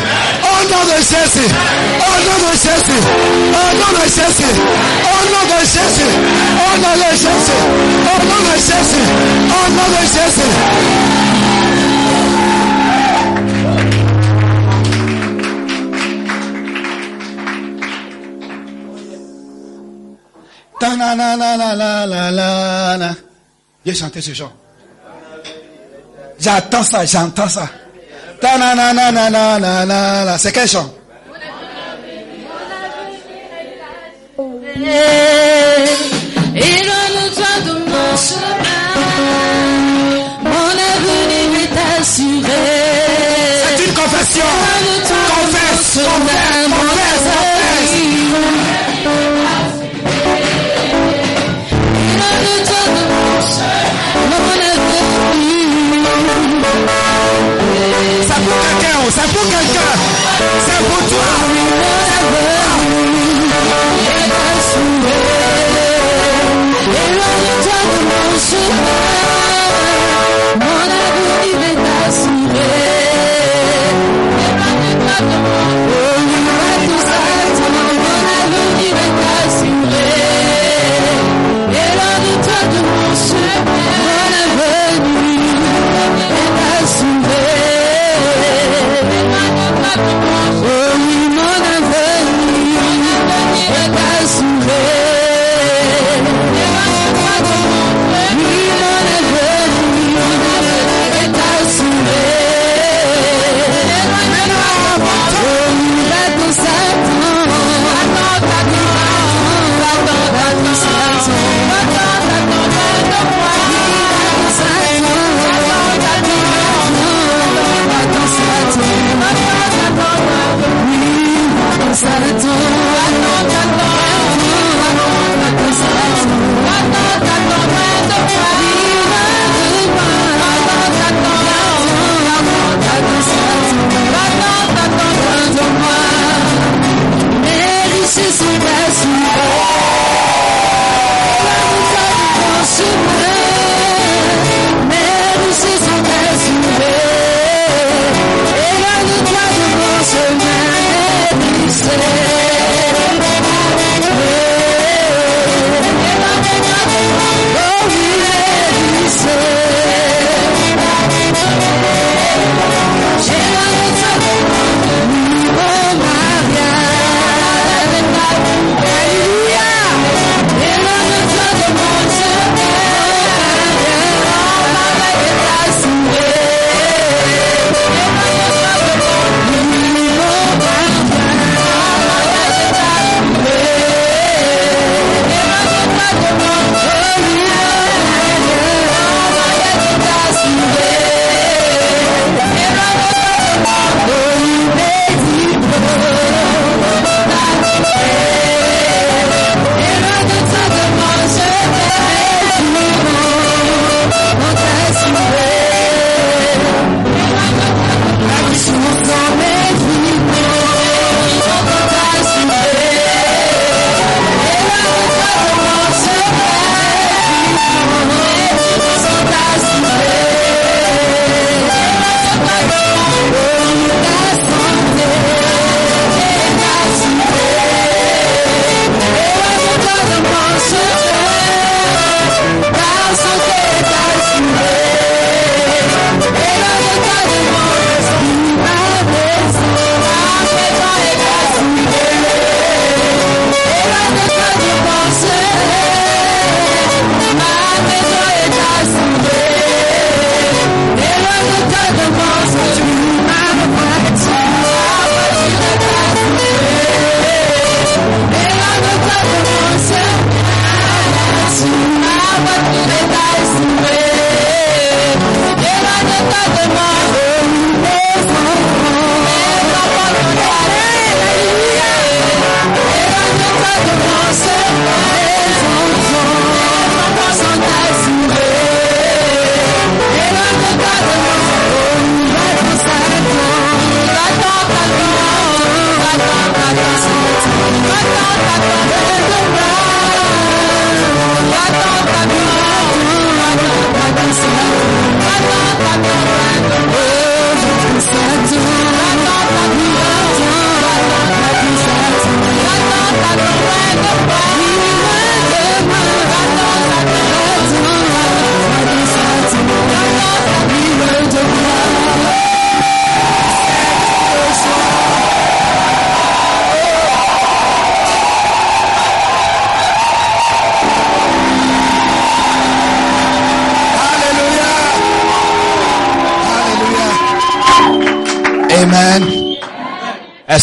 Au nom de Jésus. Au nom de Jésus. Au nom de Jésus. Au nom de Jésus. Au nom de Jésus. Au nom de Jésus. Au nom de Jésus. Viens chanter ce chant. J'attends ça, j'entends ça. C'est quel chant Sepultura, Sepultura,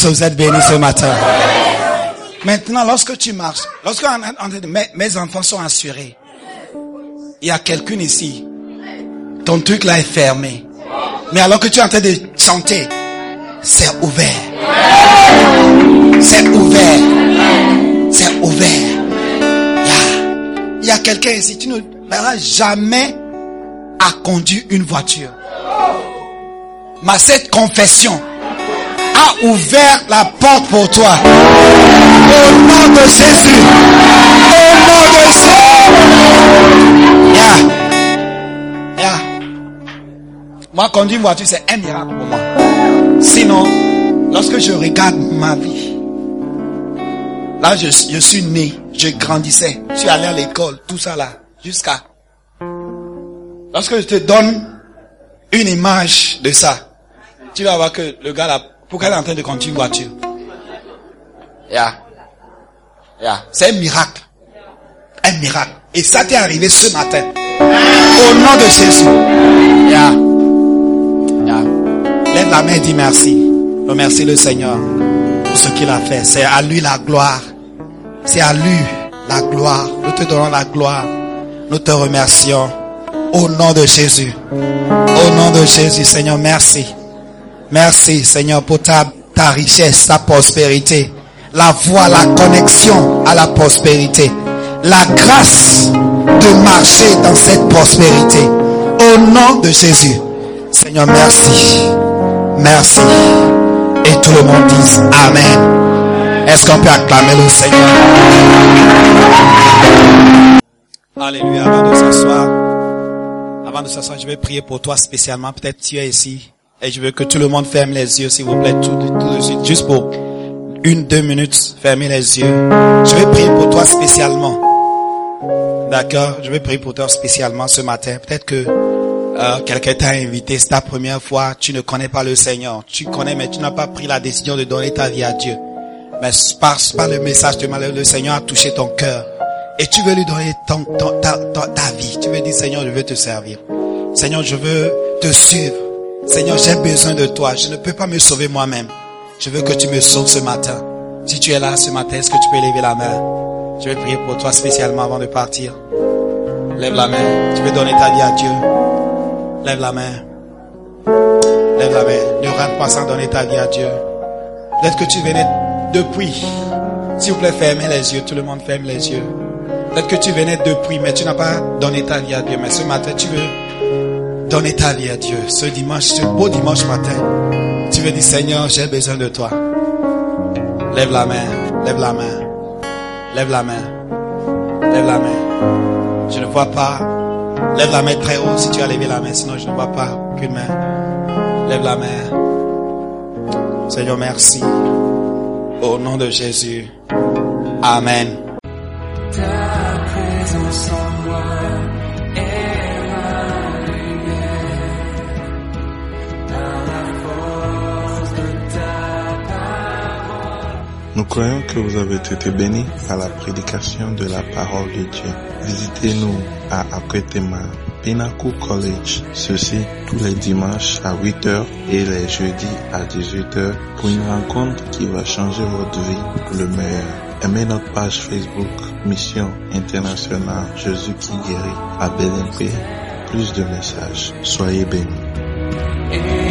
vous êtes bénis ce matin? Maintenant, lorsque tu marches, lorsque mes, enfants sont assurés, il y a quelqu'un ici, ton truc là est fermé. Mais alors que tu es en train de chanter, c'est ouvert. C'est ouvert. C'est ouvert. Il y a, a quelqu'un ici, tu ne verras jamais à conduire une voiture. Mais cette confession a ouvert la porte pour toi. Au nom de Jésus. Au nom de Jésus. Yeah. Yeah. Moi, conduire une voiture, c'est un miracle pour moi. Sinon, lorsque je regarde ma vie, là, je, je suis né, je grandissais, je suis allé à l'école, tout ça là, jusqu'à. Lorsque je te donne une image de ça, tu vas voir que le gars là, pourquoi il est en train de conduire une voiture? Yeah. Yeah. C'est un miracle. Un miracle. Et ça t'est arrivé ce matin. Au nom de Jésus. Yeah. Lève la main et dis merci. Remercie le Seigneur pour ce qu'il a fait. C'est à lui la gloire. C'est à lui la gloire. Nous te donnons la gloire. Nous te remercions. Au nom de Jésus. Au nom de Jésus, Seigneur, merci. Merci, Seigneur, pour ta, ta richesse, ta prospérité. La voie, la connexion à la prospérité. La grâce de marcher dans cette prospérité. Au nom de Jésus. Seigneur, merci. Merci. Et tout le monde dit Amen. Est-ce qu'on peut acclamer le Seigneur? Alléluia. Avant de s'asseoir, avant de s'asseoir, je vais prier pour toi spécialement. Peut-être tu es ici. Et je veux que tout le monde ferme les yeux, s'il vous plaît, tout, de- suite. Juste pour une, deux minutes, fermez les yeux. Je vais prier pour toi spécialement. D'accord? Je vais prier pour toi spécialement ce matin. Peut-être que euh, quelqu'un t'a invité, c'est ta première fois, tu ne connais pas le Seigneur. Tu connais, mais tu n'as pas pris la décision de donner ta vie à Dieu. Mais par, par le message de malheur, le Seigneur a touché ton cœur. Et tu veux lui donner ton- ta, ta- ta vie. Tu veux dire, Seigneur, je veux te servir. Seigneur, je veux te suivre. Seigneur, j'ai besoin de toi. Je ne peux pas me sauver moi-même. Je veux que tu me sauves ce matin. Si tu es là ce matin, est-ce que tu peux lever la main? Je vais prier pour toi spécialement avant de partir. Lève la main. Tu veux donner ta vie à Dieu? Lève la main. Lève la main. Ne rentre pas sans donner ta vie à Dieu. Peut-être que tu venais depuis. S'il vous plaît, fermez les yeux. Tout le monde ferme les yeux. Peut-être que tu venais depuis, mais tu n'as pas donné ta vie à Dieu. Mais ce matin, tu veux donner ta vie à Dieu. Ce dimanche, ce beau dimanche matin, tu veux dire, Seigneur, j'ai besoin de toi. Lève la main. Lève la main. Lève la main. Lève la main. Je ne vois pas. Lève la main très haut si tu as levé la main, sinon je ne vois pas aucune main. Lève la main. Seigneur, merci. Au nom de Jésus. Amen. Nous croyons que vous avez été bénis par la prédication de la parole de Dieu. Visitez-nous à Akwetema Pinnacle College, ceci tous les dimanches à 8h et les jeudis à 18h pour une rencontre qui va changer votre vie pour le meilleur. Aimez notre page Facebook Mission Internationale Jésus qui guérit à BNP. Plus de messages. Soyez bénis.